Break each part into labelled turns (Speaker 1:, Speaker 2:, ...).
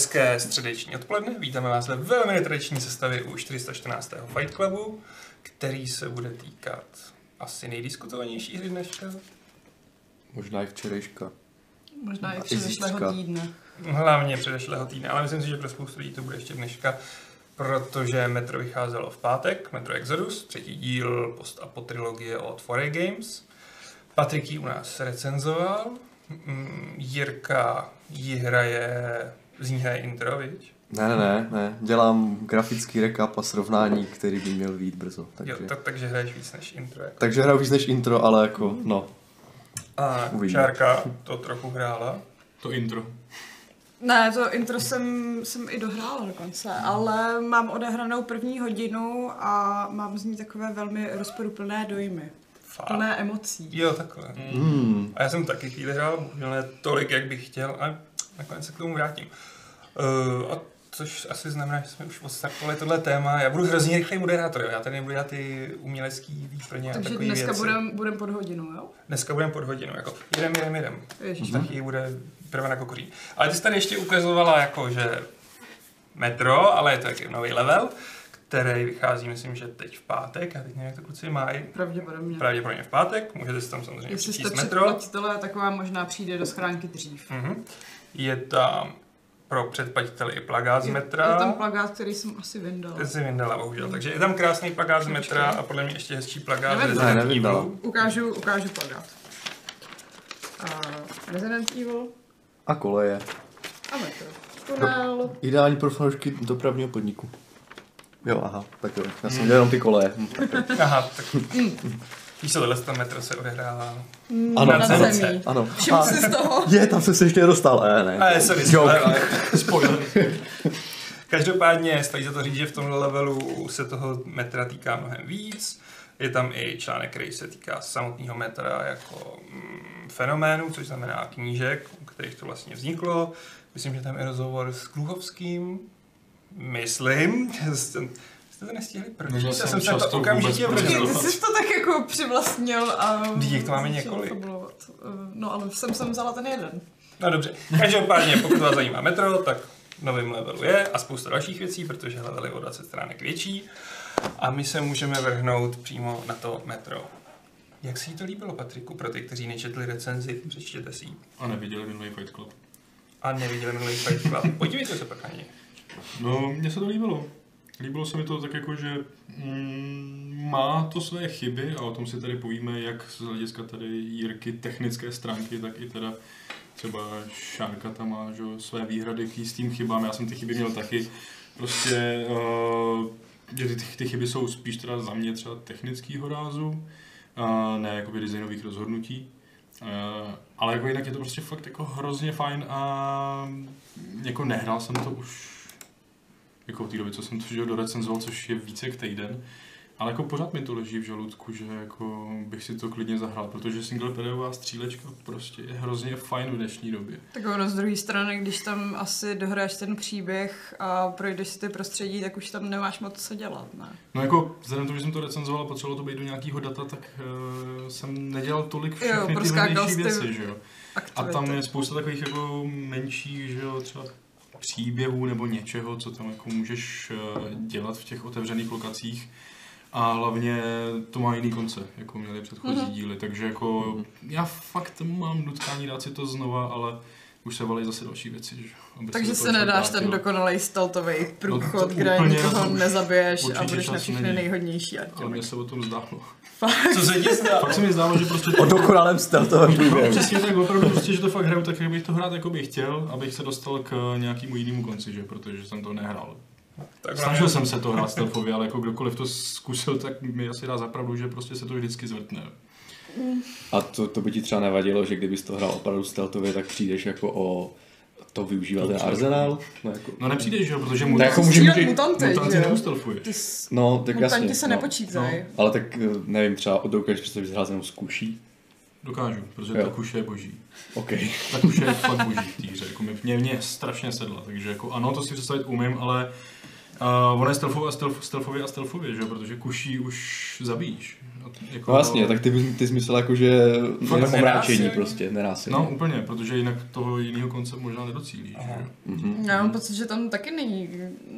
Speaker 1: Hezké středeční odpoledne, vítáme vás ve velmi netradiční sestavě u 414. Fight Clubu, který se bude týkat asi nejdiskutovanější hry dneška.
Speaker 2: Možná i včerejška.
Speaker 3: Možná i
Speaker 2: A
Speaker 3: předešlého týdne.
Speaker 1: Hlavně předešlého týdne, ale myslím si, že pro spoustu lidí to bude ještě dneška, protože Metro vycházelo v pátek, Metro Exodus, třetí díl post-apo trilogie od 4A Games. Patrik ji u nás recenzoval, Mm, Jirka ji hraje, z ní hraje intro, viď?
Speaker 2: Ne, ne, ne, ne. Dělám grafický recap a srovnání, který by měl být brzo. Takže,
Speaker 1: Jo, tak, takže hraješ víc než intro. Jako.
Speaker 2: takže hraju víc než intro, ale jako, no.
Speaker 1: A
Speaker 2: Uvidíme.
Speaker 1: Čárka to trochu hrála.
Speaker 4: To intro.
Speaker 3: Ne, to intro jsem, jsem i dohrála dokonce, ale mám odehranou první hodinu a mám z ní takové velmi rozporuplné dojmy.
Speaker 1: Fakt.
Speaker 3: Plné emocí.
Speaker 1: Jo, takhle.
Speaker 2: Hmm.
Speaker 1: A já jsem taky chvíli hrál, bohužel ne tolik, jak bych chtěl, a nakonec se k tomu vrátím. Uh, a což asi znamená, že jsme už odstartovali tohle téma. Já budu hrozně rychlej moderátor, jo. já tady nebudu dělat ty umělecký výplně a
Speaker 3: Takže
Speaker 1: takové
Speaker 3: dneska
Speaker 1: věci.
Speaker 3: budem, budem pod hodinu, jo?
Speaker 1: Dneska budeme pod hodinu, jako jedem, jedem, jedem.
Speaker 3: Ježiš.
Speaker 1: Mm-hmm. Taky bude prvé na kokoří. Ale ty jsi tady ještě ukazovala jako, že metro, ale je to taky nový level, který vychází, myslím, že teď v pátek, a teď nevím, jak to kluci mají.
Speaker 3: Pravděpodobně.
Speaker 1: Pravděpodobně v pátek, můžete si tam samozřejmě
Speaker 3: Jestli jste
Speaker 1: metro.
Speaker 3: taková možná přijde do schránky dřív.
Speaker 1: Mhm. Je tam pro předplatitele i plagát z
Speaker 3: Je-
Speaker 1: metra.
Speaker 3: Je tam plagát, který jsem asi vyndala.
Speaker 1: Ten si vyndala, bohužel. Takže je tam krásný plagát z metra a podle mě ještě hezčí plagát z
Speaker 3: Nevím.
Speaker 1: Resident
Speaker 2: Ne, nevyndala.
Speaker 1: Evilu.
Speaker 3: Ukážu, ukážu plagát. A Resident Evil
Speaker 2: A koleje.
Speaker 3: a metro. Tunel.
Speaker 2: Ideální pro fanoušky dopravního podniku. Jo, aha, tak jo. Já jsem dělal jenom ty koleje. Tak-
Speaker 1: Aha, tak víš tohle to metro se odehrává.
Speaker 2: Ano,
Speaker 3: na
Speaker 1: ano,
Speaker 3: zemi.
Speaker 2: Ano.
Speaker 3: Všiml
Speaker 2: A-
Speaker 3: jsi z toho?
Speaker 2: Je, tam jsem se ještě nedostal. E, ne.
Speaker 1: Sorry, ale, ale spoiler. Každopádně stojí za to říct, že v tomhle levelu se toho metra týká mnohem víc. Je tam i článek, který se týká samotného metra jako mm, fenoménu, což znamená knížek, u kterých to vlastně vzniklo. Myslím, že tam je rozhovor s Kruhovským. Myslím. Jste to nestihli první. Já
Speaker 4: jsem
Speaker 1: jsem se to okamžitě vrhnul.
Speaker 3: Ty jsi to tak jako přivlastnil a...
Speaker 1: Vždyť to máme několik.
Speaker 3: fabulovat. Eh, No ale jsem sem vzala ten jeden.
Speaker 1: No dobře. Každopádně, pokud vás zajímá metro, tak v novém levelu je a spousta dalších věcí, protože level je o 20 stránek větší. A my se můžeme vrhnout přímo na to metro. Jak se jí to líbilo, Patriku, pro ty, kteří nečetli recenzi, přečtěte si ji.
Speaker 4: A neviděli minulý Fight Club.
Speaker 1: A neviděli minulý Fight Club. Podívejte se pak na něj.
Speaker 4: No, mně se to líbilo. Líbilo se mi to tak jako, že mm, má to své chyby a o tom si tady povíme, jak z hlediska tady Jirky technické stránky, tak i teda třeba Šárka tam má že, své výhrady k jistým chybám. Já jsem ty chyby měl taky. Prostě uh, ty, ty chyby jsou spíš teda za mě třeba technického rázu, a ne jakoby designových rozhodnutí. Uh, ale jako jinak je to prostě fakt jako hrozně fajn a jako nehrál jsem to už jako v té době, co jsem to že jo, dorecenzoval, což je více jak týden. Ale jako pořád mi to leží v žaludku, že jako bych si to klidně zahrál, protože single playerová střílečka prostě je hrozně fajn v dnešní době.
Speaker 3: Tak ono z druhé strany, když tam asi dohraješ ten příběh a projdeš si ty prostředí, tak už tam nemáš moc co dělat, ne?
Speaker 4: No jako vzhledem tomu, že jsem to recenzoval a potřebovalo to být do nějakého data, tak uh, jsem nedělal tolik všechny ty
Speaker 3: jsi ty
Speaker 4: věci, že jo. A
Speaker 3: Aktivity.
Speaker 4: tam je spousta takových jako menších, že jo, třeba příběhů nebo něčeho, co tam jako můžeš eh, dělat v těch otevřených lokacích. A hlavně to má jiný konce, jako měly předchozí
Speaker 3: Mhm.
Speaker 4: díly, takže jako já fakt mám nutkání dát si to znova, ale už se valí zase další věci, že? aby
Speaker 3: Takže se nedáš
Speaker 4: člověk
Speaker 3: ten dokonalý steltový průchod,
Speaker 4: No
Speaker 3: kde nikoho
Speaker 4: to už
Speaker 3: nezabiješ a budeš na všechny
Speaker 4: není.
Speaker 3: nejhodnější
Speaker 4: Ale
Speaker 3: arťomy.
Speaker 4: mně se o tom zdálo.
Speaker 1: Co se ti stalo?
Speaker 4: Fakt se mi zdálo, že prostě
Speaker 2: O dokonalém stealthovém
Speaker 4: No,
Speaker 2: průběhu.
Speaker 4: přesně tak, opravdu prostě, že to fakt hraju tak, jak bych to hrát, jako bych chtěl, abych se dostal k nějakému jinému konci, že? protože jsem to nehrál.
Speaker 1: Tak
Speaker 4: Snažil jsem se to hrát stealthově, ale jako kdokoliv to zkusil, tak mi asi dá zapravdu, že prostě se to vždycky zvrtne.
Speaker 2: A to, to by ti třeba nevadilo, že kdybys to hrál opravdu stealthově, tak přijdeš jako o to využívat ten arzenál? No, jako,
Speaker 4: No nepřijdeš, že jo, protože
Speaker 2: No, jako může- může-
Speaker 3: mutanty,
Speaker 4: mutanci
Speaker 3: že jo?
Speaker 4: neustelfuješ.
Speaker 3: Ty s-
Speaker 2: no tak jasně.
Speaker 3: Mutanti se
Speaker 2: no.
Speaker 3: nepočítají.
Speaker 2: Ale tak eh, nevím, třeba dokážeš představit, že hrát jenom z kuší.
Speaker 4: Dokážu, protože
Speaker 2: Jo.
Speaker 4: ta kuše je boží.
Speaker 2: OK.
Speaker 4: Ta kuše je fakt boží v té hře, jako mě, mě, mě strašně sedla, takže jako ano, to si představit umím, ale A ono je stealthově a stealth, stealthově a stealthově, že jo? Protože kuší už zabíjíš. A Jako,
Speaker 2: No jasně, tak ty, ty jsi myslel jako, že jenom omráčení prostě, nenásilný.
Speaker 4: No úplně, protože jinak toho jiného konce možná nedocílíš.
Speaker 2: Mhm.
Speaker 3: Já mám pocit, že tam taky není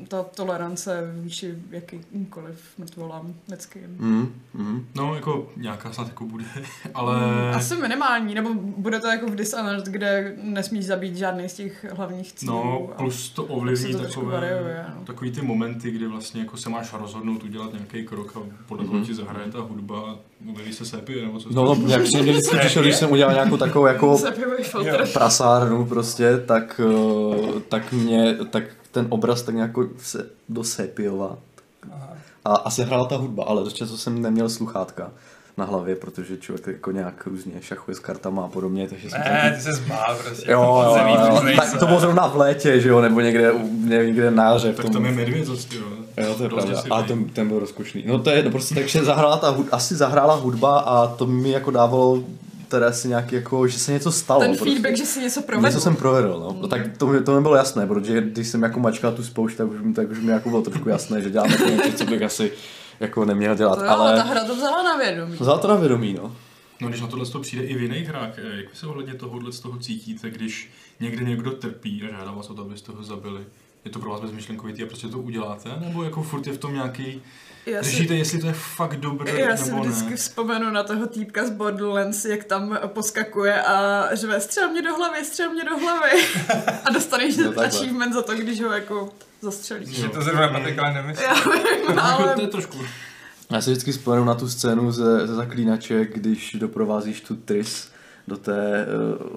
Speaker 3: ta tolerance vůči jakýmkoliv mrtvolám lidským.
Speaker 2: Mhm, mhm.
Speaker 4: No, jako nějaká snad jako bude, ale...
Speaker 3: Asi minimální, nebo bude to jako v Dishonored, kde nesmíš zabít žádný z těch hlavních cílů.
Speaker 4: No, plus to ovlivní
Speaker 3: to
Speaker 4: takové,
Speaker 3: variuje, no.
Speaker 4: takový ty momenty, kdy vlastně jako se máš rozhodnout udělat nějaký krok a podle toho
Speaker 2: Mhm.
Speaker 4: ti zahraje ta hudba a objeví se sepie nebo co.
Speaker 2: No, no, jak jsem mě vždycky přišel, když jsem udělal nějakou takovou jako prasárnu prostě, tak, eh, tak mě, tak ten obraz tak nějak se do sepiova. A, a se hrála ta hudba, ale dost často jsem neměl sluchátka na hlavě, protože člověk jako nějak různě šachuje s kartama a podobně, takže jsem
Speaker 1: Ne, ty se zbál prostě.
Speaker 2: Jo,
Speaker 1: to
Speaker 2: jo, jo, jo. Tak to bylo zrovna v létě, že jo, nebo někde, u- někde na jaře.
Speaker 4: Tak
Speaker 2: tom-
Speaker 4: tam je medvěd zase, jo.
Speaker 2: Jo, to je pravda. A ten, ten byl rozkošný. No to je, no prostě takže zahrála ta hudba, asi zahrála hudba a to mi jako dávalo teda asi nějaký jako, že se něco stalo.
Speaker 3: Ten
Speaker 2: prostě.
Speaker 3: feedback, že si něco provedl.
Speaker 2: Něco jsem provedl, no. no tak to, mi- to mi bylo jasné, protože když jsem jako mačkal tu spoušť, tak už, mi- tak už mi jako bylo trošku jasné, že dělám jako něco, co bych asi jako neměl dělat,
Speaker 3: To jo, ale... ta hra to vzala na vědomí.
Speaker 2: vzal to na vědomí, no.
Speaker 4: No když na tohle to přijde i v jiných hrách, eh, jak vy se ohledně tohohle z toho cítíte, když někde někdo trpí a žádá vás o to, abyste ho zabili? Je to pro vás bezmyšlenkovitý a prostě to uděláte? Nebo jako furt je v tom nějaký...
Speaker 3: Já si,
Speaker 4: Řešíte, jestli to je fakt dobré
Speaker 3: já si vždycky
Speaker 4: ne?
Speaker 3: vzpomenu na toho týpka z Borderlands, jak tam poskakuje a řve střel mě do hlavy, střel mě do hlavy. A dostaneš
Speaker 2: No
Speaker 3: achievement za to, když ho jako zastřelíš.
Speaker 1: Že to zrovna Patrik ale nemyslí.
Speaker 3: Já vím, ale
Speaker 4: to je trošku...
Speaker 2: Já si vždycky vzpomenu na tu scénu ze, ze zaklínače, když doprovázíš tu Tris do té,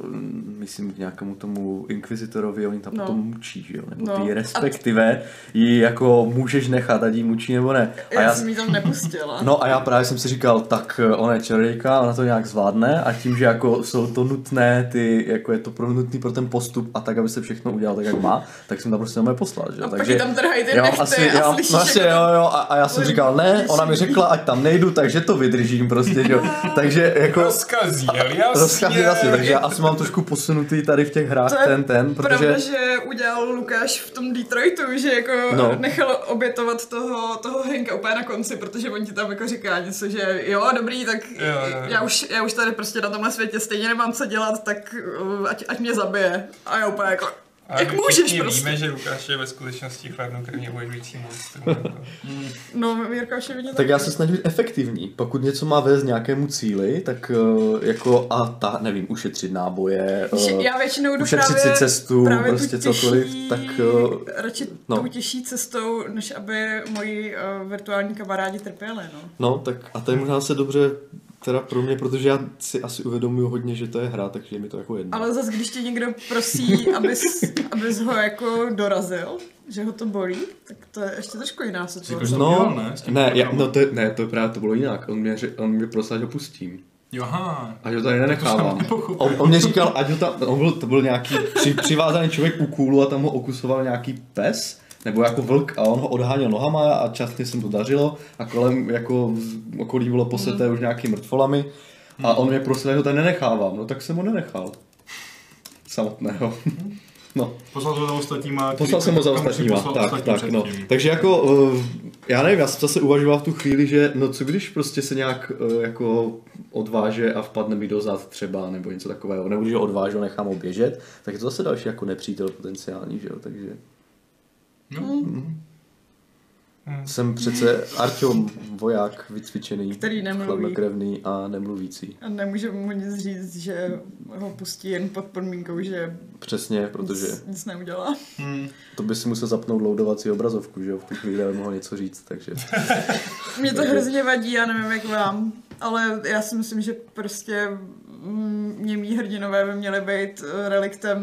Speaker 2: uh, myslím, k nějakému tomu inkvizitorovi, oni tam
Speaker 3: No.
Speaker 2: potom mučí, že jo? Nebo
Speaker 3: No.
Speaker 2: ty respektive ji jako můžeš nechat, ať jí mučí nebo ne. A
Speaker 3: já,
Speaker 2: já,
Speaker 3: jsem jí tam nepustila.
Speaker 2: no a já právě jsem si říkal, tak eh, ona je čarodějka, ona to nějak zvládne a tím, že jako jsou to nutné, ty, jako je to pro nutný pro ten postup a tak, aby se všechno udělal tak, jak má, tak jsem tam prostě jenom poslal, že jo?
Speaker 3: a jí tam trhají ty
Speaker 2: Jo, asi,
Speaker 3: a
Speaker 2: jo, no asi, jo, jo, a, a já jsem říkal, ne, ona mi řekla, ať tam nejdu, takže to vydržím prostě, že jo. Takže jako
Speaker 1: Rozkazí.
Speaker 2: Rozkazy asi, takže já asi mám trošku posunutý tady v těch hrách
Speaker 3: To je
Speaker 2: ten, ten, protože...
Speaker 3: Pravda, že udělal Lukáš v tom Detroitu, že jako
Speaker 2: No.
Speaker 3: nechal obětovat toho, toho Henka úplně na konci, protože on ti tam jako říká něco, že jo, dobrý, tak
Speaker 1: Jo, jo, jo.
Speaker 3: Já, už, já už tady prostě na tomhle světě stejně nemám co dělat, tak uh, ať, ať mě zabije. A já úplně jako,
Speaker 1: A
Speaker 3: jak můžeš prostě.
Speaker 1: víme, že Lukáš je ve skutečnosti chladnokrvně uvažující monstrum. jako.
Speaker 3: No, Jirka už je vidět.
Speaker 2: Tak já se snažím být efektivní. Pokud něco má vést nějakému cíli, tak eh, jako a ta, nevím, ušetřit náboje, eh,
Speaker 3: já většinou jdu
Speaker 2: ušetřit
Speaker 3: právě,
Speaker 2: si cestu,
Speaker 3: právě tu
Speaker 2: prostě
Speaker 3: těžší,
Speaker 2: cokoliv, tak, eh,
Speaker 3: radši
Speaker 2: no.
Speaker 3: tou těžší cestou, než aby moji uh, virtuální kamarádi trpěli, no.
Speaker 2: no, tak a to je možná se dobře teda pro mě, protože já si asi uvědomuju hodně, že to je hra, takže je mi to jako jedno.
Speaker 3: Ale zase, když tě někdo prosí, abys, abys ho jako dorazil, že ho to bolí, tak to je ještě trošku jiná situace.
Speaker 4: to
Speaker 2: No,
Speaker 4: udělal, ne?
Speaker 2: Ne, já, no to, je- ne, to právě to bylo jinak. On mě, on mě prosil, ať ho pustím.
Speaker 4: Jo, aha.
Speaker 2: A že ho tady nenechávám. On, on mě říkal, ať ho tam, on byl, to byl nějaký při, přivázaný člověk u kůlu a tam ho okusoval nějaký pes, nebo jako vlk a on ho odháněl nohama a častě se mu to dařilo a kolem jako okolí bylo poseté už nějaký mrtvolami a on mě prosil, že ho tady nenechávám, no tak jsem ho nenechal. Samotného. No,
Speaker 4: Poslal to za ostatníma.
Speaker 2: poslal jsem ho za ostatníma, tak,
Speaker 4: ostatní
Speaker 2: tak, no. Takže jako, uh, já nevím, já jsem zase uvažoval v tu chvíli, že no co když prostě se nějak uh, jako odváže a vpadne mi do zad třeba, nebo něco takového, nebo když ho odvážu nechám ho běžet, tak je to zase další jako nepřítel potenciální, že jo, takže
Speaker 4: No.
Speaker 1: Hmm.
Speaker 2: jsem přece Artyom, voják vycvičený,
Speaker 3: Který nemluví.
Speaker 2: chladnokrevný a nemluvící.
Speaker 3: A nemůže mu nic říct, že ho pustí jen pod podmínkou, že
Speaker 2: Přesně, protože
Speaker 3: nic, nic neudělá.
Speaker 4: Hmm.
Speaker 2: to by si musel zapnout loadovací obrazovku, že jo, v tu chvíli aby mohl něco říct, takže
Speaker 3: Mě to hrozně vadí, já nevím jak vám, ale já si myslím, že prostě mm, němí hrdinové by měly být eh, reliktem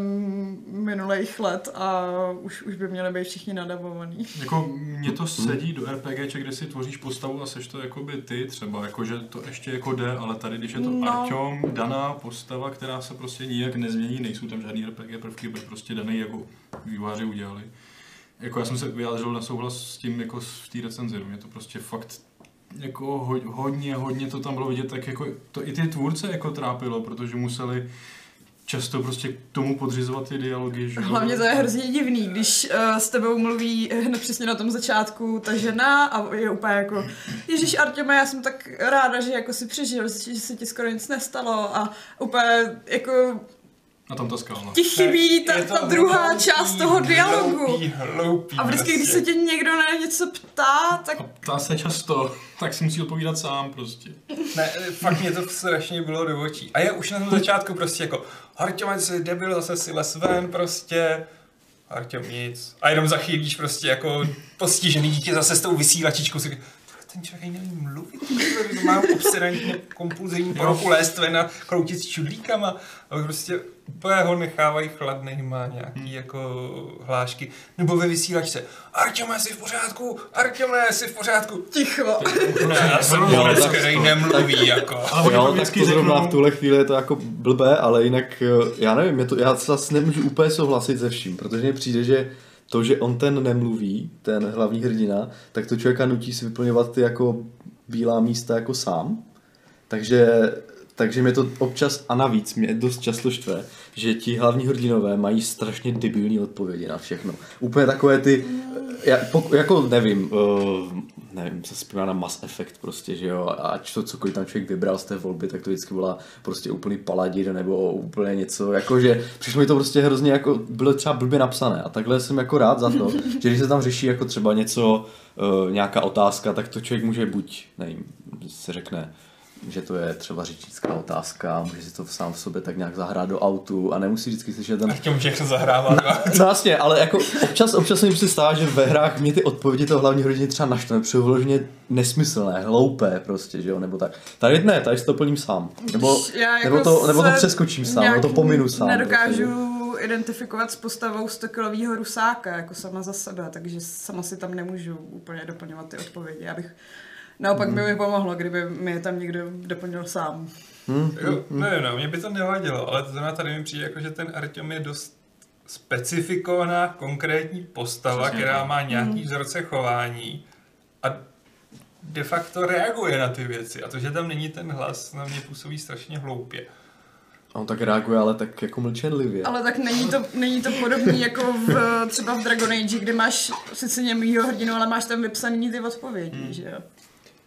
Speaker 3: minulých let a už, už by měly být všichni nadavovaný.
Speaker 4: Jako mně to sedí do RPG, kde si tvoříš postavu a seš to jakoby ty třeba, jakože to ještě jako jde, ale tady, když je to
Speaker 3: No.
Speaker 4: no. Artyom, daná postava, která se prostě nijak nezmění, nejsou tam žádný RPG prvky, byl prostě daný, jako vývojáři udělali. Jako já jsem se vyjádřil na souhlas s tím jako v té recenzi, mě to prostě fakt jako ho, hodně, hodně to tam bylo vidět, tak jako to i ty tvůrce jako trápilo, protože museli často prostě k tomu podřizovat ty dialogy, že?
Speaker 3: Hlavně to je hrozně divný, když uh, s tebou mluví hned přesně na tom začátku ta žena a je úplně jako Ježíš Artěme, já jsem tak ráda, že jako si přežil, že se ti skoro nic nestalo a úplně jako
Speaker 4: A tam ta skala.
Speaker 3: ti chybí ta,
Speaker 1: Je
Speaker 3: ta druhá
Speaker 1: hloupý,
Speaker 3: část toho dialogu.
Speaker 1: Hloupý, hloupý
Speaker 3: A vždycky, když
Speaker 1: prostě.
Speaker 3: se tě někdo na něco ptá, tak
Speaker 4: A ptá se často, tak si musí odpovídat sám prostě.
Speaker 1: Ne, fakt mě to strašně bylo do očí. A já už na tom začátku prostě jako Artěm, jsi debil, zase si les ven prostě. Artěm nic. A jenom zachylíš prostě jako postižený dítě zase s tou vysílačičkou. Si ten člověk ani neumí mluvit, to má obsedantně kompulzivní poruchu lézt ven a kroutit s čudlíkama. A prostě úplně ho nechávají chladný, má nějaký jako hlášky. Nebo ve vysílačce. Artěme, jsi v pořádku? Artěme, jsi v pořádku?
Speaker 3: ticho.
Speaker 1: Ne, já jsem
Speaker 4: Jo,
Speaker 1: vůbec,
Speaker 2: tak-
Speaker 1: který nemluví, jako.
Speaker 4: Ale
Speaker 2: Jo,
Speaker 4: to
Speaker 2: tak to zrovna v tuhle chvíli je to jako blbé, ale jinak, eh, já nevím, je to, já zase nemůžu úplně souhlasit se vším, protože mně přijde, že to, že on ten nemluví, ten hlavní hrdina, tak to člověka nutí si vyplňovat ty jako bílá místa jako sám. Takže, takže mě to občas a navíc mě dost často štve, že ti hlavní hrdinové mají strašně debilní odpovědi na všechno. Úplně takové ty, já, pok, jako nevím, uh, nevím, se zpívá na Mass Effect prostě, že jo, a ať to cokoliv tam člověk vybral z té volby, tak to vždycky byla prostě úplný paladin nebo úplně něco, jakože přišlo mi to prostě hrozně jako, bylo třeba blbě napsané a takhle jsem jako rád za to, že když se tam řeší jako třeba něco, uh, nějaká otázka, tak to člověk může buď, nevím, se řekne, že to je třeba řečnická otázka, může si to sám v sobě tak nějak zahrát do autu a nemusí vždycky slyšet ten
Speaker 1: A těm všechno zahrává.
Speaker 2: No jasně, ale jako občas, občas se mi prostě stává, že ve hrách mě ty odpovědi toho hlavního hrdiny třeba naštve, vyloženě nesmyslné, hloupé prostě, že jo, nebo tak. Tady ne, tady si to plním sám. Nebo,
Speaker 3: jako
Speaker 2: nebo, to, nebo to přeskočím sám, nebo to pominu sám.
Speaker 3: Nedokážu
Speaker 2: Prostě.
Speaker 3: identifikovat s postavou stokilového rusáka, jako sama za sebe, takže sama si tam nemůžu úplně doplňovat ty odpovědi. Já bych Naopak by mi pomohlo, kdyby mi je tam někdo doplnil sám.
Speaker 2: Hm,
Speaker 1: Jo, ne, no, mě by to nevadilo, ale to znamená, tady mi přijde jako, že ten Artyom je dost specifikovaná konkrétní postava,
Speaker 4: Přesně
Speaker 1: která má nějaký vzorce chování a de facto reaguje na ty věci. A to, že tam není ten hlas, na mě působí strašně hloupě.
Speaker 2: A on tak reaguje, ale tak jako mlčenlivě.
Speaker 3: Ale tak není to, není to podobný jako v, třeba v Dragon Age, kde máš sice němýho hrdinu, ale máš tam vypsaný ty odpovědi,
Speaker 4: Hmm.
Speaker 3: že jo?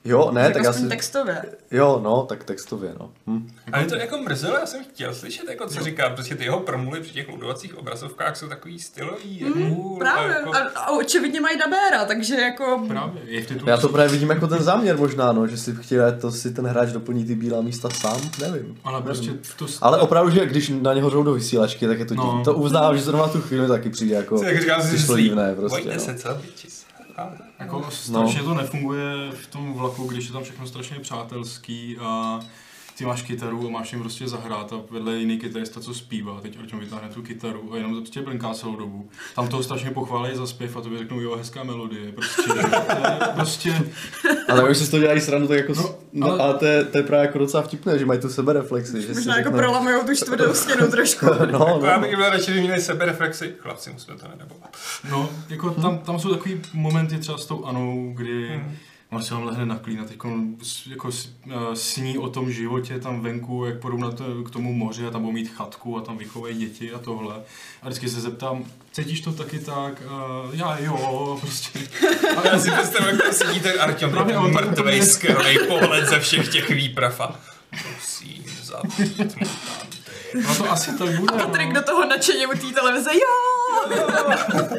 Speaker 2: Jo, ne,
Speaker 3: Jako
Speaker 2: tak já
Speaker 3: aspoň
Speaker 2: si...
Speaker 3: textově.
Speaker 2: Jo, no, tak textově, no. Hm.
Speaker 1: A mě to jako mrzelo, já jsem chtěl slyšet, jako co říká, prostě ty jeho promluvy při těch ludovacích obrazovkách jsou takový stylový, jako,
Speaker 3: Hmm, Právě.
Speaker 1: jako,
Speaker 3: A, a očividně mají dabéra, takže jako...
Speaker 4: Právě, je v titulu.
Speaker 2: Já to právě vidím jako ten záměr možná, no, že si chtěl, to si ten hráč doplní ty bílá místa sám, nevím.
Speaker 4: Ale prostě to...
Speaker 2: Ale opravdu, že když na něho řou do vysílačky, tak je to,
Speaker 4: No.
Speaker 2: no. to uznávám, že zrovna tu chvíli taky přijde jako
Speaker 1: jak říkám, si
Speaker 2: prostě. no.
Speaker 1: se, co. A-
Speaker 4: Jako strašně to nefunguje v tom vlaku, když je tam všechno strašně přátelský a ty máš kytaru a máš jim prostě zahrát a vedle jiný kytarista, co zpívá, teď Artyom vytáhne tu kytaru a jenom to prostě blinká celou dobu. Tam toho strašně pochválí za zpěv a to řeknou, jo, hezká melodie, prostě, to prostě,
Speaker 2: Ale už si z toho dělají srandu, tak jako,
Speaker 4: No,
Speaker 2: no,
Speaker 4: ale-
Speaker 2: ale to je, to je právě jako docela vtipné, že mají tu sebereflexi. Že
Speaker 3: Možná jako
Speaker 2: řeknou-
Speaker 3: prolamujou tu čtvrtou stěnu trošku.
Speaker 2: No, no,
Speaker 1: Já
Speaker 2: no.
Speaker 1: bych byl radši, kdyby měli sebereflexy. Chlapci, musíme to nedebovat.
Speaker 4: no, jako tam, tam jsou takový momenty třeba s tou Anou, kdy
Speaker 1: Hmm.
Speaker 4: On se vám lehne na klín a teď jako eh, sní o tom životě tam venku, jak půjdou na to, k tomu moři a tam budou mít chatku a tam vychovají děti a tohle. A vždycky se zeptám, cítíš to taky tak? Uh, já jo, prostě.
Speaker 1: A já si představuji, jak tam sedí ten Artyom,
Speaker 4: Právě on
Speaker 1: mrtvej, skvělý pohled ze všech těch výprav a prosím, mutanty.
Speaker 4: No to asi tak bude.
Speaker 3: Patrik
Speaker 4: no.
Speaker 3: do toho nadšeně u té televize, jo!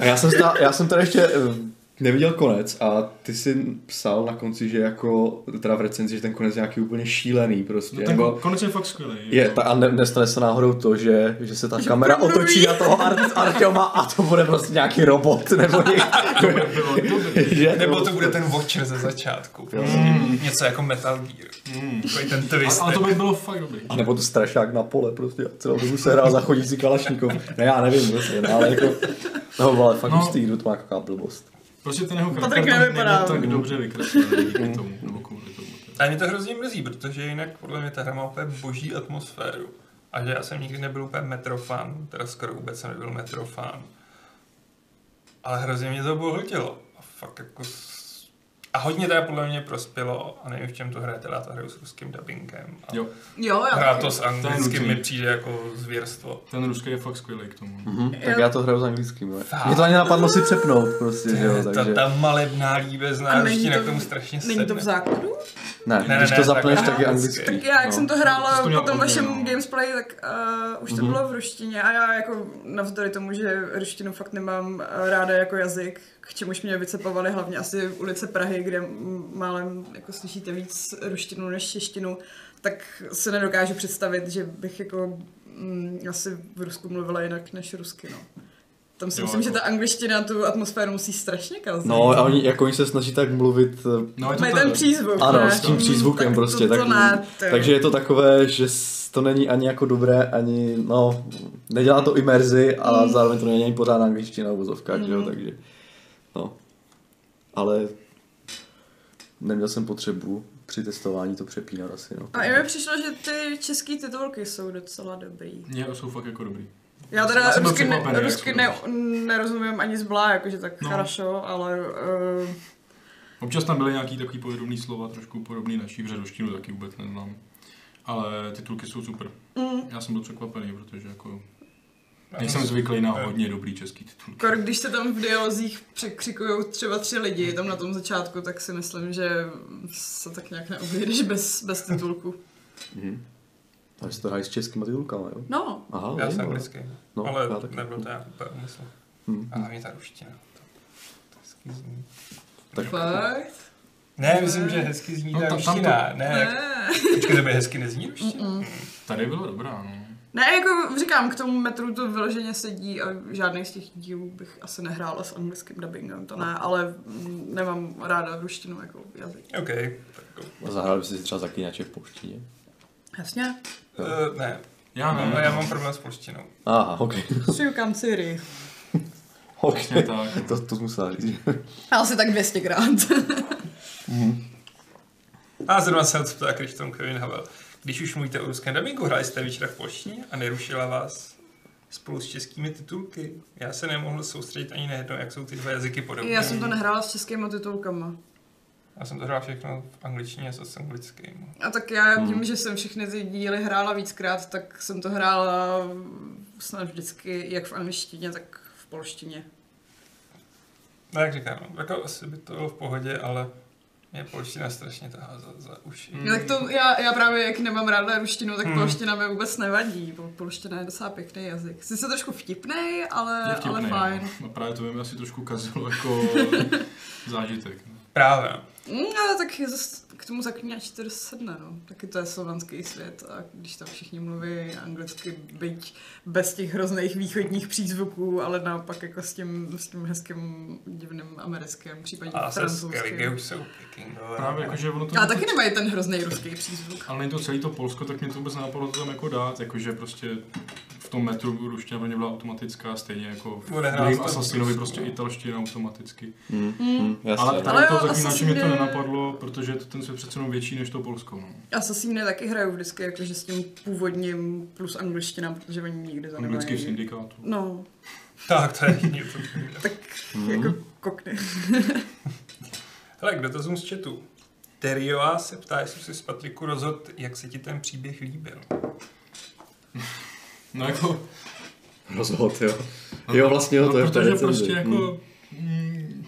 Speaker 2: A já jsem, stá, já jsem tady ještě eh, neviděl konec a ty jsi psal na konci, že jako, teda v recenzi, že ten konec je nějaký úplně šílený prostě.
Speaker 4: No, ten
Speaker 2: nebo,
Speaker 4: ko- konec je fakt skvělý.
Speaker 2: je, ta, a ne, nestane se náhodou to, že, že se ta
Speaker 3: Že
Speaker 2: kamera
Speaker 3: promluví.
Speaker 2: otočí na toho Ar- Artyoma a to bude prostě nějaký robot, nebo někdo, že?
Speaker 1: Nebo to bude ten Watcher ze začátku. Prostě něco jako Metal Gear.
Speaker 4: Mm.
Speaker 1: Ten twist.
Speaker 4: A, ale to by bylo fakt dobrý.
Speaker 2: A nebo to strašák na pole prostě a celou dobu se hrál za chodící kalašníkov. Ne, já nevím prostě, no, ale jako, no, ale fakt
Speaker 4: No.
Speaker 2: hustý, kdo to má taková blbost.
Speaker 4: Prostě ten jeho
Speaker 3: Patrik
Speaker 4: charakter
Speaker 3: nevypadá.
Speaker 4: není tak dobře vykreslený díky tomu, nebo kvůli tomu.
Speaker 1: A mě to hrozně mrzí, protože jinak podle mě ta hra má úplně boží atmosféru. A že já jsem nikdy nebyl úplně metrofan, teda skoro vůbec jsem nebyl metrofan. Ale hrozně mě to bohltilo. A fakt jako... A hodně teda podle mě prospělo, a nevím v čem to hraje, teda to hraju s ruským dubbingem. A
Speaker 4: Jo,
Speaker 3: Jo, já
Speaker 1: Hrát
Speaker 3: taky.
Speaker 1: to s anglickým mi přijde jako zvěrstvo.
Speaker 4: ten ruský je fakt skvělý k tomu.
Speaker 2: Mhm, tak
Speaker 3: Jo.
Speaker 2: já to hraju s anglickým. jo. Mě to ani napadlo si přepnout prostě, že jo,
Speaker 1: Ta,
Speaker 2: takže...
Speaker 1: ta malebná líbezná ruština
Speaker 3: to-
Speaker 1: k tomu strašně
Speaker 3: Není to v
Speaker 1: sedne.
Speaker 3: základu?
Speaker 2: Ne,
Speaker 1: Ne, ne,
Speaker 2: když
Speaker 1: ne,
Speaker 2: to zapneš,
Speaker 1: tak
Speaker 2: tak je
Speaker 1: anglicky.
Speaker 2: anglický.
Speaker 3: Tak já, jak
Speaker 2: no.
Speaker 3: jsem to hrála
Speaker 4: to
Speaker 3: po tom vašem
Speaker 4: no.
Speaker 3: gamesplay, tak uh, už to
Speaker 2: Mhm.
Speaker 3: bylo v ruštině a já jako navzdory tomu, že ruštinu fakt nemám eh, ráda jako jazyk, k čemuž mě vycepovali hlavně asi ulice Prahy, kde málem jako slyšíte víc ruštinu než češtinu, tak se nedokážu představit, že bych jako mm, asi v Rusku mluvila jinak než rusky, no. Tam si
Speaker 4: Jo,
Speaker 3: myslím,
Speaker 4: jako-
Speaker 3: že ta angličtina tu atmosféru musí strašně kazit.
Speaker 2: No a oni, jako oni se snaží tak mluvit, eh,
Speaker 4: No, je to
Speaker 3: ten přízvuk,
Speaker 2: ano,
Speaker 3: ne?
Speaker 2: s tím
Speaker 3: Mm,
Speaker 2: přízvukem
Speaker 3: tak
Speaker 2: prostě,
Speaker 3: to,
Speaker 2: tak,
Speaker 3: to ne, jo.
Speaker 2: takže je to takové, že to není ani jako dobré, ani, no, nedělá to imerzi a
Speaker 3: Mm.
Speaker 2: zároveň to není ani pořád angličtina v vozovkách, že jo, takže, no, ale neměl jsem potřebu při testování to přepínat asi, no.
Speaker 3: A i mi přišlo, že ty české titulky jsou docela dobrý.
Speaker 4: Je, jsou fakt jako dobrý.
Speaker 3: Já
Speaker 4: Já
Speaker 3: teda
Speaker 4: jsem byl
Speaker 3: rusky, ne,
Speaker 4: překvapený, jak
Speaker 3: rusky
Speaker 4: jsou
Speaker 3: ne,
Speaker 4: dobrý.
Speaker 3: nerozumím ani zblá, jakože tak
Speaker 4: No.
Speaker 3: no. хорошо, ale uh,
Speaker 4: Občas tam byly nějaký takový podobný slova, trošku podobný naší v ředoštinu, taky vůbec neznám. Ale titulky jsou super.
Speaker 3: mm,
Speaker 4: Já jsem byl překvapený, protože jako nejsem zvyklý na hodně dobrý český titulky.
Speaker 3: kor, když se tam v dialozích překřikují třeba tři lidi tam na tom začátku, tak si myslím, že se tak nějak neobjedeš bez, bez titulku.
Speaker 2: Mhm. Jsi to hrají s českýma titulkama, jo?
Speaker 3: No,
Speaker 2: Aha,
Speaker 1: Já jsem anglický,
Speaker 2: No,
Speaker 1: ale
Speaker 2: já taky.
Speaker 1: nebyl to nějak úplně úmysl.
Speaker 2: Hm.
Speaker 1: A hlavně ta ruština. To, to hezky zní.
Speaker 2: Tak
Speaker 3: fakt?
Speaker 1: Ne, myslím, že hezky zní
Speaker 4: No,
Speaker 1: ta ruština. Ne,
Speaker 3: Ne.
Speaker 1: počkej, tebe hezky nezní ruština?
Speaker 3: Mm-mm.
Speaker 4: Tady byla dobrá, no.
Speaker 3: Ne, jako říkám, k tomu metru to vyloženě sedí a žádný z těch dílů bych asi nehrála s anglickým dubbingem, to ne, ale nemám ráda ruštinu jako jazyk.
Speaker 1: OK, tak jako,
Speaker 2: A zahrál bys si třeba zaklínače v polštině?
Speaker 3: Jasně.
Speaker 1: Uh, ne.
Speaker 4: Já
Speaker 1: No,
Speaker 4: ne.
Speaker 1: no, já mám problém s polštinou.
Speaker 2: Aha, ok.
Speaker 3: Šukám Siri.
Speaker 2: ok.
Speaker 4: Tak.
Speaker 2: To, to musela říct.
Speaker 3: Asi tak 200 krát.
Speaker 1: A zrovna se co ptá Krišton Kevin Havel. Když už mluvíte o ruském dubbingu, hráli jste večera v polštině a nerušila vás spolu s českými titulky? Já se nemohl soustředit ani na jedno, jak jsou ty dva jazyky podobné.
Speaker 3: Já jsem to nehrála s českými titulkama.
Speaker 1: Já jsem to hrál všechno v angličtině s anglickým.
Speaker 3: A tak já
Speaker 2: Hmm.
Speaker 3: tím, že jsem všechny ty díly hrála víckrát, tak jsem to hrála snad vždycky jak v angličtině, tak v polštině.
Speaker 1: No jak říkám, no, jako asi by to bylo v pohodě, ale mě polština strašně tahá za, za uši.
Speaker 4: Hmm.
Speaker 3: No, tak to já, já právě, jak nemám ráda ruštinu, tak
Speaker 1: Hmm.
Speaker 3: polština mi vůbec nevadí. Pol- Polština je docela pěkný jazyk. Sice trošku vtipnej, ale,
Speaker 4: Je vtipný,
Speaker 3: ale fajn.
Speaker 4: No. no. právě to by mi asi trošku kazilo jako zážitek. No.
Speaker 1: Právě.
Speaker 3: Mm, ale tak je zas k tomu zaklínač to dost sedne, no. Taky to je slovanský svět a když tam všichni mluví anglicky, byť bez těch hrozných východních přízvuků, ale naopak jako s tím, s tím hezkým divným americkým, případně
Speaker 1: A
Speaker 3: francouzským.
Speaker 1: Jsou pekingové.
Speaker 4: Právě jakože ono to...
Speaker 3: Ale taky nemají ten hrozný ruský přízvuk.
Speaker 4: Ale není to celý to Polsko, tak mě to vůbec nenapadlo to tam jako dát, jakože prostě tom metru ruština pro ně byla automatická, stejně jako v
Speaker 1: to
Speaker 4: Assassinovi
Speaker 1: prostě,
Speaker 4: prostě
Speaker 1: no.
Speaker 4: italština automaticky.
Speaker 2: Hmm.
Speaker 3: Hmm.
Speaker 2: Jasně.
Speaker 4: Ale tady
Speaker 3: Ale
Speaker 4: to
Speaker 3: jo,
Speaker 4: zaklínače mě to
Speaker 3: Assassiny-
Speaker 4: nenapadlo, protože to ten svět přece jenom větší než to Polsko. No.
Speaker 3: Asasíny taky hrajou vždycky jakože s tím původním plus angličtina, protože oni nikdy to
Speaker 4: Anglický
Speaker 3: nemají.
Speaker 4: syndikátu.
Speaker 3: No,
Speaker 1: Tak, to je něco.
Speaker 3: tak
Speaker 2: Mhm.
Speaker 3: jako kokny.
Speaker 1: Hele, k dotazům z chatu. Terioa se ptá, jestli jsi z Patriku rozhodl, jak se ti ten příběh líbil.
Speaker 4: No jako...
Speaker 2: Rozhod, jo. Jo, vlastně jo, to je v té
Speaker 4: Protože prostě
Speaker 2: Hmm.
Speaker 4: jako... mm,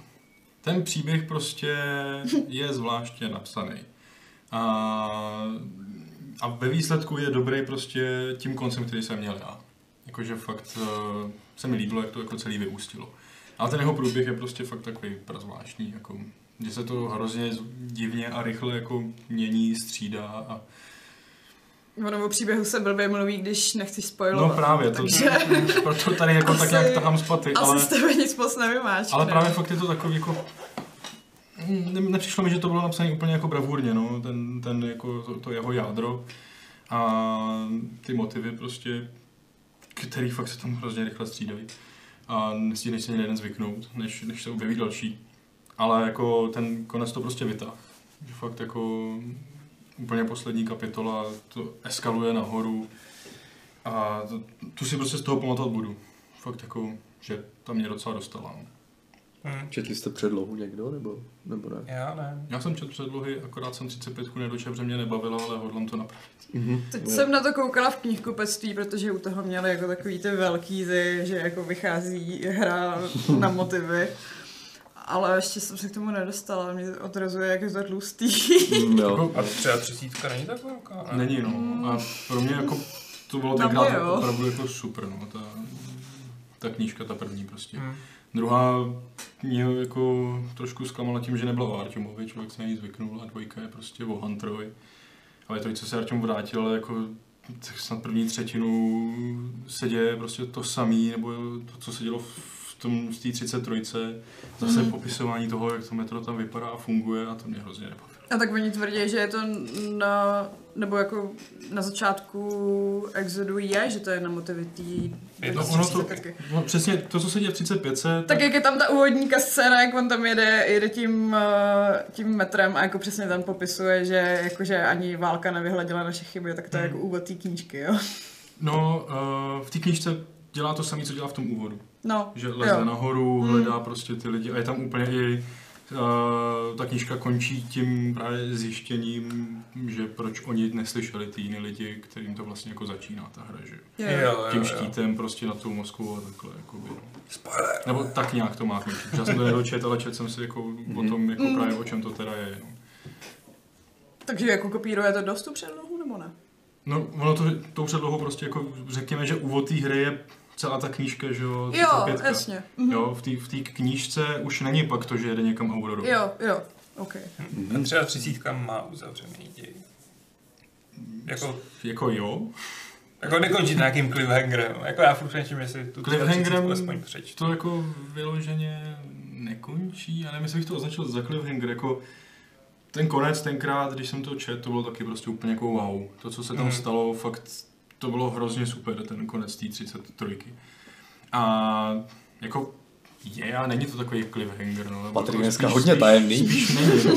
Speaker 4: Ten příběh prostě je zvláštně napsaný. A, a ve výsledku je dobrý prostě tím koncem, který jsem měl já. Jakože fakt uh, se mi líbilo, jak to jako celý vyústilo. Ale ten jeho průběh je prostě fakt takový prazvláštní, jako, že se to hrozně divně a rychle jako mění, střídá a
Speaker 3: Ono o příběhu se blbě mluví, když nechceš spojovat.
Speaker 4: No právě, to,
Speaker 3: takže
Speaker 4: proto tady jako tak
Speaker 3: Asi-
Speaker 4: nějak tahám spaty,
Speaker 3: asi
Speaker 4: ale,
Speaker 3: z tebe nic moc nevymáš.
Speaker 4: ale právě fakt je to takový jako... Ne, nepřišlo mi, že to bylo napsané úplně jako bravurně, no, ten, ten jako to, to jeho jádro a ty motivy prostě, který fakt se tam hrozně rychle střídají a nestihneš se jeden zvyknout, než, než se objeví další. Ale jako ten konec to prostě vytáh. Fakt jako úplně poslední kapitola to eskaluje nahoru a to, tu si prostě z toho pamatovat budu. Fakt jako, že tam mě docela dostala. No.
Speaker 1: Hm.
Speaker 2: Četli jste předlohu někdo, nebo, nebo ne?
Speaker 1: Já ne.
Speaker 4: Já jsem četl předlohy, akorát jsem 35 nedočel, protože mě nebavilo, ale hodlám to napravit.
Speaker 2: Mhm.
Speaker 3: Teď jsem na to koukala v knihkupectví, protože u toho měli jako takový ty velký ty, že jako vychází hra na motivy. Ale ještě jsem se k tomu nedostala, mě odrazuje, jak je to tlustý.
Speaker 2: Mm, jo.
Speaker 4: Jako,
Speaker 1: A třeba třicítka není tak velká, ne?
Speaker 4: Není, no. A pro mě jako to bylo tenkrát
Speaker 3: jo.
Speaker 4: opravdu jako super, no. Ta, ta knížka, ta první prostě.
Speaker 1: Hm.
Speaker 4: Druhá mě jako trošku zklamala tím, že nebyla o Artymovi, člověk se na ní zvyknul a dvojka je prostě o Hunterovi. Ale to, co se Artyom vrátil, jako tak snad první třetinu se děje prostě to samý, nebo to, co se dělo v tom z té 33. Zase
Speaker 3: Mhm.
Speaker 4: popisování toho, jak to metro tam vypadá a funguje a to mě hrozně nebavilo.
Speaker 3: A tak oni tvrdí, že je to na, nebo jako na začátku Exodu je, že to je na motivy tý
Speaker 1: Je to
Speaker 4: No, ono to,
Speaker 3: taky.
Speaker 4: no, přesně to, co se děje v 35.
Speaker 3: Tak jak je tam ta úvodníka scéna, jak on tam jede, jede tím, eh, tím metrem a jako přesně tam popisuje, že jakože ani válka nevyhladila naše chyby, tak to je
Speaker 1: Hmm.
Speaker 3: jako úvod té knížky, jo.
Speaker 4: No, uh, v té knížce dělá to samé, co dělá v tom úvodu.
Speaker 3: No,
Speaker 4: Že leze
Speaker 3: jo.
Speaker 4: nahoru,
Speaker 3: Hmm.
Speaker 4: hledá prostě ty lidi a je tam úplně i Uh, ta knížka končí tím právě zjištěním, že proč oni neslyšeli ty jiný lidi, kterým to vlastně jako začíná ta hra, že jo.
Speaker 3: Jo.
Speaker 1: Jo, jo,
Speaker 4: Tím
Speaker 1: jo.
Speaker 4: štítem prostě na tou Moskvu a takhle, jakoby, no.
Speaker 1: Spoiler.
Speaker 4: Nebo tak nějak to má končit. Já jsem to nedočet, ale četl jsem si jako o tom, jako
Speaker 3: Mhm.
Speaker 4: právě o čem to teda je, no.
Speaker 3: Takže jako kopíruje to dost tu předlohu, nebo ne?
Speaker 4: No, ono to, tou předlohou prostě jako řekněme, že úvod té hry je celá ta knížka, že jo,
Speaker 3: Jo,
Speaker 4: 35.
Speaker 3: jasně. Mhm.
Speaker 4: Jo, v té v té knížce už není pak to, že jede někam Aurorou.
Speaker 3: Jo, jo, ok.
Speaker 1: A třeba třicítka má uzavřený děj. Jako,
Speaker 4: Jako jo.
Speaker 1: jako nekončí nějakým cliffhangerem. Jako já furt přemýšlím, jestli tu
Speaker 4: Cliffhangerem
Speaker 1: aspoň přečtu.
Speaker 4: to jako vyloženě nekončí, já nevím, jestli bych to označil za cliffhanger, jako ten konec tenkrát, když jsem to četl, to bylo taky prostě úplně jako wow. To, co se tam
Speaker 1: Mm.
Speaker 4: stalo, fakt to bylo hrozně super, ten konec té 33. A jako je a není to takový cliffhanger, no.
Speaker 2: Patrik
Speaker 4: jako
Speaker 2: dneska
Speaker 4: spíš-
Speaker 2: hodně
Speaker 4: spíš-
Speaker 2: tajemný.
Speaker 4: Spíš není, no.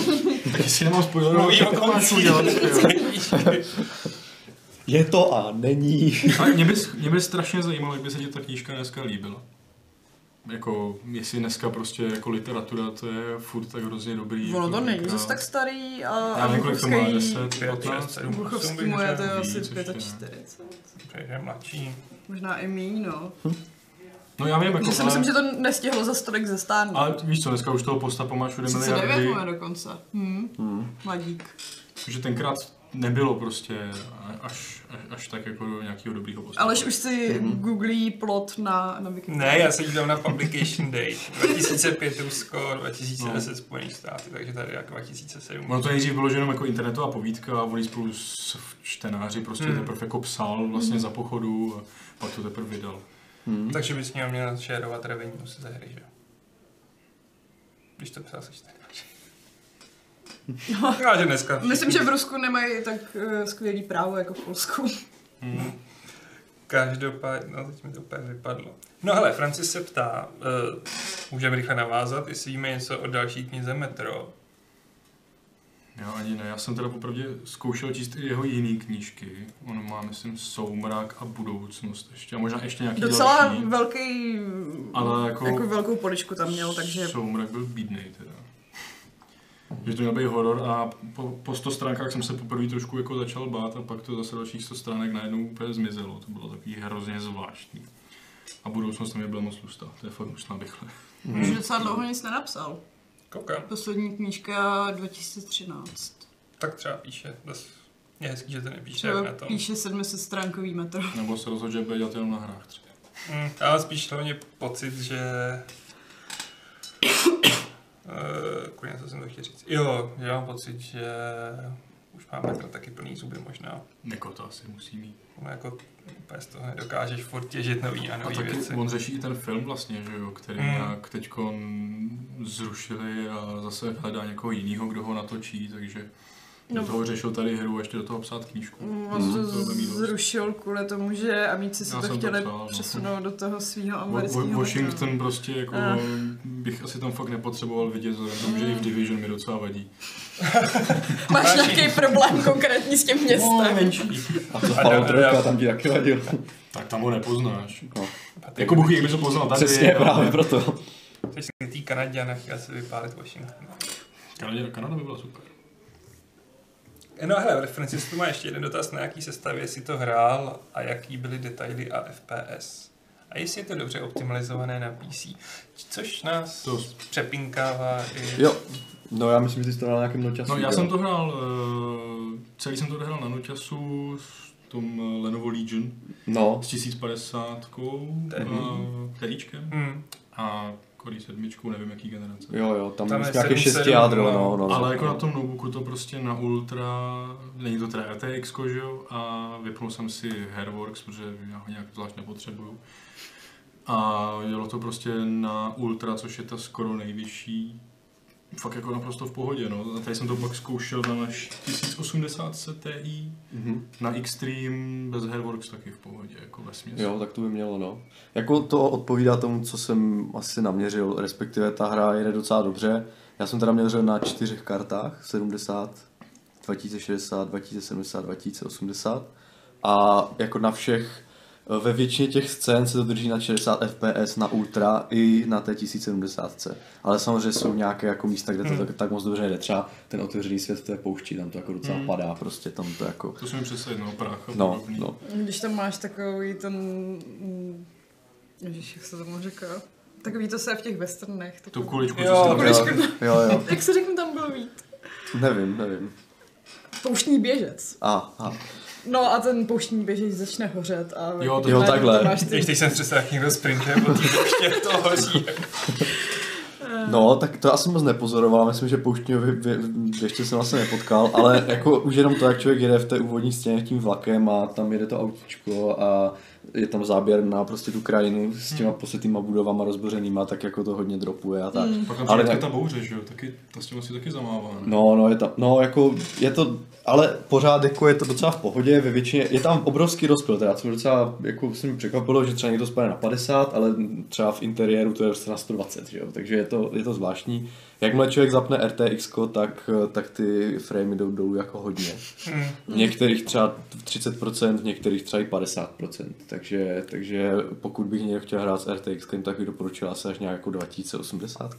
Speaker 4: Tak si nemám spoilerovat,
Speaker 1: Mluví o
Speaker 4: tak to máš udělat.
Speaker 2: Je to a není.
Speaker 4: Ale mě by, mě by strašně zajímalo, jak by se ti ta knížka dneska líbila. Jako, jestli dneska prostě jako literatura, to je furt tak hrozně dobrý.
Speaker 3: Ono
Speaker 4: jako
Speaker 3: to není zase tak starý a
Speaker 4: Já nevím, kolik to má,
Speaker 3: Buchovský-
Speaker 4: 10,
Speaker 1: Pět,
Speaker 4: 15?
Speaker 1: šest, sedm, osm
Speaker 3: Buchovský mu je to asi
Speaker 4: víc ještě.
Speaker 3: 45.
Speaker 1: Protože je mladší.
Speaker 3: Možná i míň, no.
Speaker 4: No já vím, jako,
Speaker 3: Že si
Speaker 4: ale,
Speaker 3: myslím, že to nestihlo za stolik zestárnout.
Speaker 4: ale víš co, dneska už toho postapo má všude
Speaker 3: 39
Speaker 4: miliardy,
Speaker 3: má dokonce. Hm.
Speaker 2: Hmm.
Speaker 3: Mladík.
Speaker 4: že tenkrát nebylo prostě až, až, až tak jako do nějakého dobrýho postapu.
Speaker 3: Aleš už si googlí plot na, na Wikipedii.
Speaker 1: Ne, já se dívám na publication date. 2005 Rusko, 2010 Spojený státy, takže tady jako 2007.
Speaker 4: Ono to nejdřív bylo že jenom jako internetová povídka a oni spolu s čtenáři prostě
Speaker 1: Hmm.
Speaker 4: teprve jako psal vlastně za pochodu a pak to teprve vydal.
Speaker 2: Hmm.
Speaker 1: Takže bys měl měl šérovat revenue ze hry, že? Když to psal se čtenáři. Já, že dneska. všichni-
Speaker 3: Myslím, že v Rusku nemají tak uh, skvělý právo jako v Polsku.
Speaker 1: Hmm. Každopádně, no teď mi to úplně vypadlo. No hele, Francis se ptá, uh, můžeme rychle navázat, jestli víme něco o další knize Metro.
Speaker 4: Já ani ne, já jsem teda popravdě zkoušel číst i jeho jiný knížky. On má, myslím, Soumrak a budoucnost ještě, a možná ještě nějaký
Speaker 3: Docela
Speaker 4: další.
Speaker 3: velký,
Speaker 4: Ale jako-
Speaker 3: jako velkou poličku tam měl, takže
Speaker 4: Soumrak byl bídnej teda. Že to měl být horor a po, po 100 stránkách jsem se poprvé trošku jako začal bát a pak to zase dalších 100 stránek najednou úplně zmizelo. To bylo takový hrozně zvláštní. A budoucnost tam byla moc tlustá, to je fakt možná rychle.
Speaker 3: už docela dlouho nic nenapsal.
Speaker 1: Koukám.
Speaker 3: Poslední knížka 2013.
Speaker 1: Tak třeba píše. Je hezký, že to nepíše
Speaker 3: Třeba
Speaker 1: na tom.
Speaker 3: píše 700 stránkový metro.
Speaker 4: Nebo se rozhodl, že bude dělat jenom na hrách třeba.
Speaker 1: Mm, ale spíš hlavně pocit, že... Uh, kurně, co jsem to chtěl říct. Jo, že mám pocit, že už má metr taky plný zuby možná.
Speaker 4: Jako to asi musí mít.
Speaker 1: No, jako úplně z toho nedokážeš furt těžit nový a
Speaker 4: A
Speaker 1: nový
Speaker 4: taky
Speaker 1: věci.
Speaker 4: on řeší i ten film vlastně, že jo, který
Speaker 1: Mm.
Speaker 4: nějak teďko zrušili a zase hledá někoho jiného, kdo ho natočí, takže
Speaker 3: No.
Speaker 4: do toho řešil tady hru a ještě do toho psát knížku.
Speaker 3: On to
Speaker 4: To
Speaker 3: zrušil kvůli tomu, že amici si
Speaker 4: Já
Speaker 3: to
Speaker 4: jsem to
Speaker 3: chtěli
Speaker 4: psal, no.
Speaker 3: přesunout do toho svého amerického
Speaker 4: Wa- Washington prostě jako
Speaker 3: Ah.
Speaker 4: bych asi tam fakt nepotřeboval vidět, vzhledem tomu, že i v Division mi docela vadí.
Speaker 3: Máš nějaký problém konkrétní s tím městem?
Speaker 4: menší.
Speaker 2: A to
Speaker 1: A
Speaker 2: Fallout
Speaker 1: da-
Speaker 2: 3
Speaker 1: da-
Speaker 2: tam ti taky vadil.
Speaker 4: Tak tam ho nepoznáš.
Speaker 2: No.
Speaker 4: Jako Bůh ví, jak by to poznal tady.
Speaker 2: Přesně,
Speaker 4: ale-
Speaker 2: právě proto.
Speaker 1: Teď si tý Kanadě a nechtěl si vypálit Washington.
Speaker 4: Kanada, Kanada by byla super.
Speaker 1: No hele, v referenci má ještě jeden dotaz, na jaký sestavě si to hrál a jaký byly detaily a FPS. A jestli je to dobře optimalizované na PC. Což nás
Speaker 4: To-
Speaker 1: přepinkává i...
Speaker 2: Jo, no já myslím, že jsi to hrál na nějakém nočasu.
Speaker 4: No já
Speaker 2: jo.
Speaker 4: jsem to hrál, uh, celý jsem to hrál na Nočasu s tom uh, Lenovo Legion
Speaker 2: No,
Speaker 4: s 1050
Speaker 1: Tedy.
Speaker 4: uh, teríčkem
Speaker 1: Hmm.
Speaker 4: a Core 7, nevím jaký generace.
Speaker 2: jo, jo, tam,
Speaker 1: Tam je
Speaker 2: nějaké
Speaker 1: 7.7,
Speaker 2: šesti jádro,
Speaker 1: no.
Speaker 2: no, no. no.
Speaker 4: Ale jako na tom notebooku to prostě na Ultra, není to teda RTX, že jo, a vypnul jsem si Hairworks, protože já ho nějak zvlášť nepotřebuju. A jelo to prostě na Ultra, což je ta skoro nejvyšší. Fakt jako naprosto v pohodě, no. A tady jsem to pak zkoušel na naš 1080 Ti,
Speaker 2: Mhm.
Speaker 4: na Extreme bez Hairworks taky v pohodě, jako ve směs.
Speaker 2: Jo, tak to by mělo, no. Jako to odpovídá tomu, co jsem asi naměřil, respektive ta hra jede docela dobře. Já jsem teda měřil na čtyřech kartách, 70, 2060, 2070, 2080 a jako na všech, ve většině těch scén se to drží na 60 fps na ultra i na té 1070. Ale samozřejmě jsou nějaké jako místa, kde to tak, tak moc dobře jde. Třeba ten otevřený svět v té poušti, tam to jako docela
Speaker 4: Hmm.
Speaker 2: padá, prostě tam to jako...
Speaker 4: To jsou mi přesně jedno, prach a
Speaker 2: No,
Speaker 4: podobný.
Speaker 2: no.
Speaker 3: Když tam máš takový ten... Ježiš, jak se tomu říká? Takový to se v těch westernech.
Speaker 4: Tu
Speaker 3: Takový...
Speaker 4: kuličku,
Speaker 1: Jo,
Speaker 4: tam
Speaker 3: kuličku.
Speaker 2: Jo, jo,
Speaker 3: Jak se řekne tam byl vít?
Speaker 2: nevím, nevím.
Speaker 3: Pouštní běžec.
Speaker 2: A, a.
Speaker 3: No a ten pouštní běžec začne hořet a...
Speaker 4: Jo, to-
Speaker 2: Jo, takhle.
Speaker 1: teď jsem představil, jak někdo sprintuje po té pouště, to hoří.
Speaker 2: No, tak to já jsem moc nepozoroval, myslím, že pouštního vě, vě, ještě jsem asi nepotkal, ale jako už jenom to, jak člověk jede v té úvodní scéně tím vlakem a tam jede to autíčko a je tam záběr na prostě tu krajinu s těma posetýma budovama rozbořenýma, tak jako to hodně dropuje a tak.
Speaker 4: Pak tam
Speaker 2: Ale ne-
Speaker 4: ta bouře, že jo, taky, ta s tím asi taky zamává, ne?
Speaker 2: No, no, je tam, no, jako, je to, ale pořád jako je to docela v pohodě, ve většině, je tam obrovský rozptyl, teda, co mě docela, jako se mi překvapilo, že třeba někdo spadne na 50, ale třeba v interiéru to je prostě na 120, že jo, takže je to, je to zvláštní. Jakmile člověk zapne RTX, tak, tak ty framey jdou dolů jako hodně.
Speaker 1: Hmm.
Speaker 2: V některých třeba 30%, v některých třeba i 50%, takže, takže pokud bych někdo chtěl hrát s RTX, tak bych doporučil asi až nějakou 2080.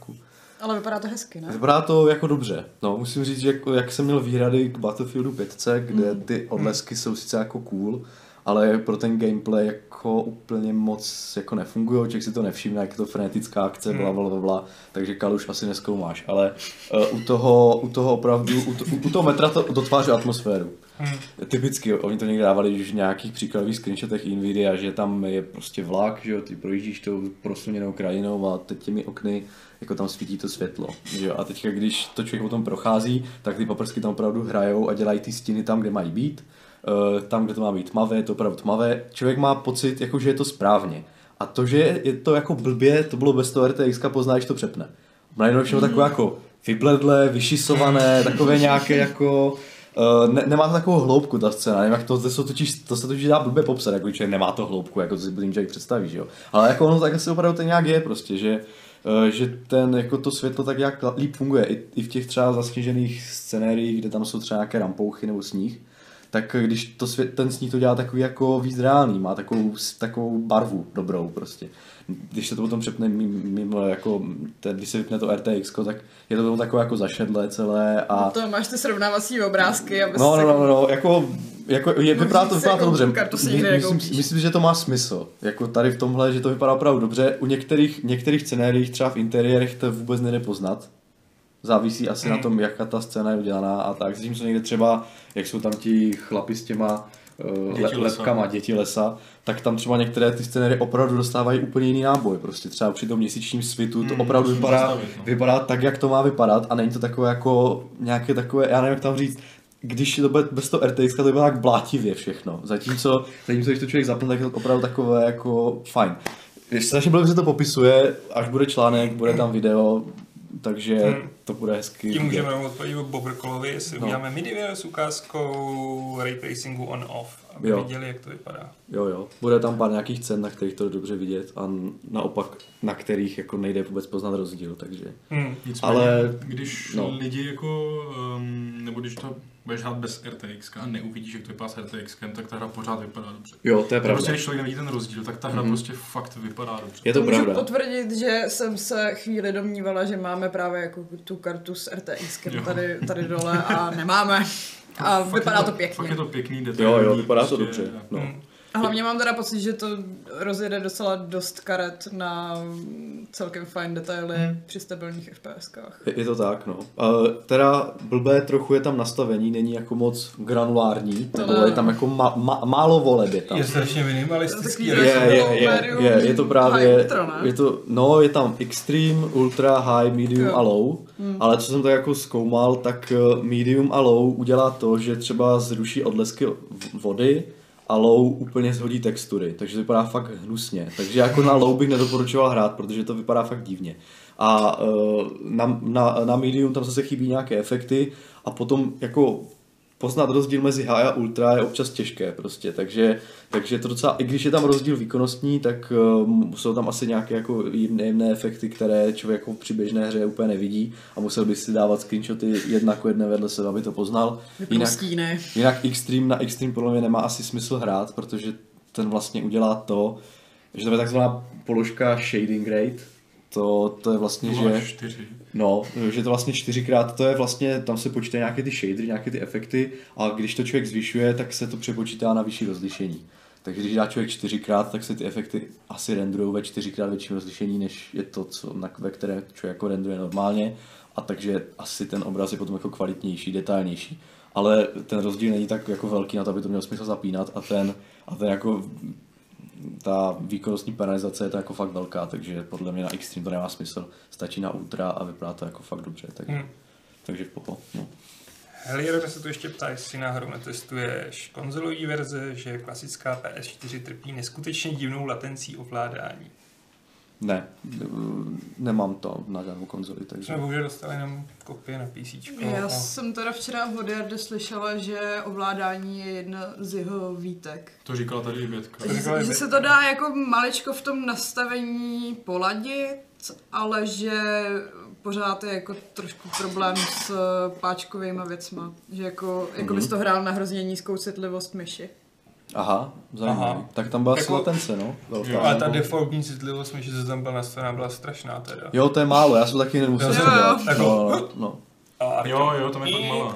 Speaker 3: Ale vypadá to hezky, ne?
Speaker 2: Vypadá to jako dobře. No, musím říct, že jako, jak jsem měl výhrady k Battlefieldu 5, kde ty odlesky jsou sice jako cool, ale pro ten gameplay jako úplně moc jako nefungují, člověk si to nevšimne, jak je to frenetická akce, bla, bla, bla, bla, takže kaluš asi neskoumáš, ale uh, u, toho, u toho opravdu, u, to, u toho metra to dotváří atmosféru.
Speaker 1: Hmm.
Speaker 2: Typicky, oni to někdy dávali už v nějakých příkladových screenshotech Nvidia, že tam je prostě vlak, že jo, ty projíždíš tou prosluněnou krajinou a teď těmi okny jako tam svítí to světlo, že jo, a teďka když to člověk potom prochází, tak ty paprsky tam opravdu hrajou a dělají ty stíny tam, kde mají být, Eh, tam, kde to má být tmavé, je to opravdu tmavé, člověk má pocit, jako, že je to správně. A to, že je to jako blbě, to bylo bez toho RTX, pozná, když to přepne. Najednou je všechno takové jako vybledlé, vyšisované, takové nějaké jako... Uh, ne, nemá to takovou hloubku ta scéna, nevím jak to, to, se totiž, to se totiž dá blbě popsat, jako že nemá to hloubku, jako to si budím člověk představí, že jo. Ale jako ono tak asi opravdu to nějak je prostě, že, uh, že ten, jako to světlo tak nějak líp funguje, i, i v těch třeba zasněžených scenériích, kde tam jsou třeba nějaké rampouchy nebo sníh, tak když to svět, ten sníh to dělá takový jako víc reálný, má takovou, takovou barvu dobrou prostě. Když se to potom přepne mimo, jako, ten, když se vypne to RTX, tak je to potom takové jako zašedlé celé a...
Speaker 3: To máš ty srovnávací obrázky, aby
Speaker 2: No, no, no, no, no, jako, jako je, vypadá to, vypadá to
Speaker 3: jako
Speaker 2: dobře. My- myslím, myslím, že to má smysl. Jako tady v tomhle, že to vypadá opravdu dobře. U některých, některých scenériích, třeba v interiérech, to vůbec nejde poznat. Závisí asi na tom, jaká ta scéna je udělaná a tak. Zatímco někde třeba, jak jsou tam ti chlapi s těma uh,
Speaker 4: Děti
Speaker 2: le,
Speaker 4: lesa.
Speaker 2: lepkama, děti lesa, tak tam třeba některé ty scénery opravdu dostávají úplně jiný náboj. Prostě třeba při tom měsíčním svitu to
Speaker 4: Hmm,
Speaker 2: opravdu
Speaker 4: musím
Speaker 2: vypadá,
Speaker 4: zastavit, no.
Speaker 2: vypadá tak, jak to má vypadat a není to takové jako nějaké takové, já nevím, jak tam říct, když to bude bez toho RTX, to bude tak blátivě všechno. Zatímco, zatímco když to člověk zapne, tak je to opravdu takové jako fajn. Strašně blbě se to popisuje, až bude článek, bude tam video, takže
Speaker 1: Hmm.
Speaker 2: to bude hezky.
Speaker 1: Tím můžeme odpovědět Bobrkolovi, jestli
Speaker 2: no.
Speaker 1: uděláme mini video s ukázkou ray tracingu on-off aby
Speaker 2: Jo.
Speaker 1: viděli, jak to vypadá.
Speaker 2: Jo, jo. Bude tam pár nějakých cen, na kterých to je dobře vidět a naopak na kterých jako nejde vůbec poznat rozdíl, takže...
Speaker 1: Hmm.
Speaker 4: Nicméně,
Speaker 2: Ale-
Speaker 4: když
Speaker 2: no.
Speaker 4: lidi jako, um, nebo když to budeš hrát bez RTX a neuvidíš, jak to vypadá s RTX, tak ta hra pořád vypadá dobře.
Speaker 2: Jo, to je pravda.
Speaker 4: Prostě když člověk nevidí ten rozdíl, tak ta hra
Speaker 2: Mhm.
Speaker 4: prostě fakt vypadá dobře.
Speaker 2: Je to
Speaker 3: Můžu
Speaker 2: pravda.
Speaker 3: potvrdit, že jsem se chvíli domnívala, že máme právě jako tu kartu s RTX tady, tady dole a nemáme. A vypadá
Speaker 4: je
Speaker 3: to pěkně.
Speaker 4: Fakt je to pěkný
Speaker 2: Jo,
Speaker 4: detailní.
Speaker 2: jo, vypadá to
Speaker 4: prostě-
Speaker 2: dobře. No.
Speaker 1: Hmm.
Speaker 3: A hlavně mám teda pocit, že to rozjede docela dost karet na celkem fajn detaily
Speaker 1: Hmm.
Speaker 3: při stabilních FPSkách.
Speaker 2: Je, je to tak, no. Uh, teda blbé trochu je tam nastavení, není jako moc granulární,
Speaker 3: To
Speaker 2: nebo
Speaker 3: ne.
Speaker 2: je tam jako ma, ma, málo voleb je tam.
Speaker 1: Je strašně minimalistický.
Speaker 2: Je,
Speaker 3: to
Speaker 2: je, je,
Speaker 3: medium,
Speaker 2: je, je to právě,
Speaker 3: high, ultra,
Speaker 2: je to, no je tam extreme, ultra, high, medium
Speaker 3: Jo.
Speaker 2: a low,
Speaker 3: Hmm.
Speaker 2: ale co jsem to jako zkoumal, tak eh, medium a low udělá to, že třeba zruší odlesky vody a low úplně zhodí textury, takže to vypadá fakt hnusně. Takže jako na low bych nedoporučoval hrát, protože to vypadá fakt divně. A eh, na, na, na medium tam zase chybí nějaké efekty a potom jako poznat rozdíl mezi high a ultra je občas těžké prostě, takže, takže to docela, i když je tam rozdíl výkonnostní, tak um, jsou tam asi nějaké jako jiné, jiné efekty, které člověk jako při běžné hře úplně nevidí a musel by si dávat screenshoty jedna ku jedné vedle sebe, aby to poznal. Jinak, jinak Extreme na Extreme podle mě nemá asi smysl hrát, protože ten vlastně udělá to, že to je takzvaná položka shading rate, to, to je vlastně, že...
Speaker 4: 0,4.
Speaker 2: No, že to vlastně čtyřikrát, to je vlastně, tam se počítají nějaké ty shadery, nějaké ty efekty a když to člověk zvyšuje, tak se to přepočítá na vyšší rozlišení. Takže když dá člověk čtyřikrát, tak se ty efekty asi renderují ve čtyřikrát větším rozlišení, než je to, co, na, ve které člověk jako renduje normálně. A takže asi ten obraz je potom jako kvalitnější, detailnější. Ale ten rozdíl není tak jako velký na to, aby to mělo smysl zapínat a ten, a ten jako ta výkonnostní penalizace je to jako fakt velká, takže podle mě na Extreme to nemá smysl. Stačí na Ultra a vypadá to jako fakt dobře. Tak,
Speaker 1: Hmm.
Speaker 2: Takže popo. No.
Speaker 1: Helier se tu ještě ptá, jestli náhodou netestuješ konzolový verze, že klasická PS4 trpí neskutečně divnou latencí ovládání.
Speaker 2: Ne, nemám to na žádnou konzoli, takže...
Speaker 1: Jsme bohužel dostali jenom kopie na PC.
Speaker 3: Já jsem teda včera od Jardy slyšela, že ovládání je jedna z jeho výtek.
Speaker 4: To říkala tady i Větka.
Speaker 3: Že, že
Speaker 1: Bětka.
Speaker 3: se to dá jako maličko v tom nastavení poladit, ale že pořád je jako trošku problém s eh, páčkovými věcma. Že jako, jako bys to hrál na hrozně nízkou citlivost myši.
Speaker 2: Aha, zajímavý.
Speaker 1: Aha.
Speaker 2: Tak tam byla
Speaker 1: Jako-
Speaker 2: jako... latence, no. Velká.
Speaker 4: Jo,
Speaker 1: Ale ta
Speaker 2: nebo-
Speaker 1: defaultní citlivost, že se tam byla nastavená, byla strašná teda.
Speaker 2: Jo, to je málo, já jsem taky hned musel
Speaker 1: Jo,
Speaker 3: jo.
Speaker 2: dělat.
Speaker 1: Jako-
Speaker 2: No, no, no.
Speaker 1: A
Speaker 4: Jo, jo, tam je fakt malá.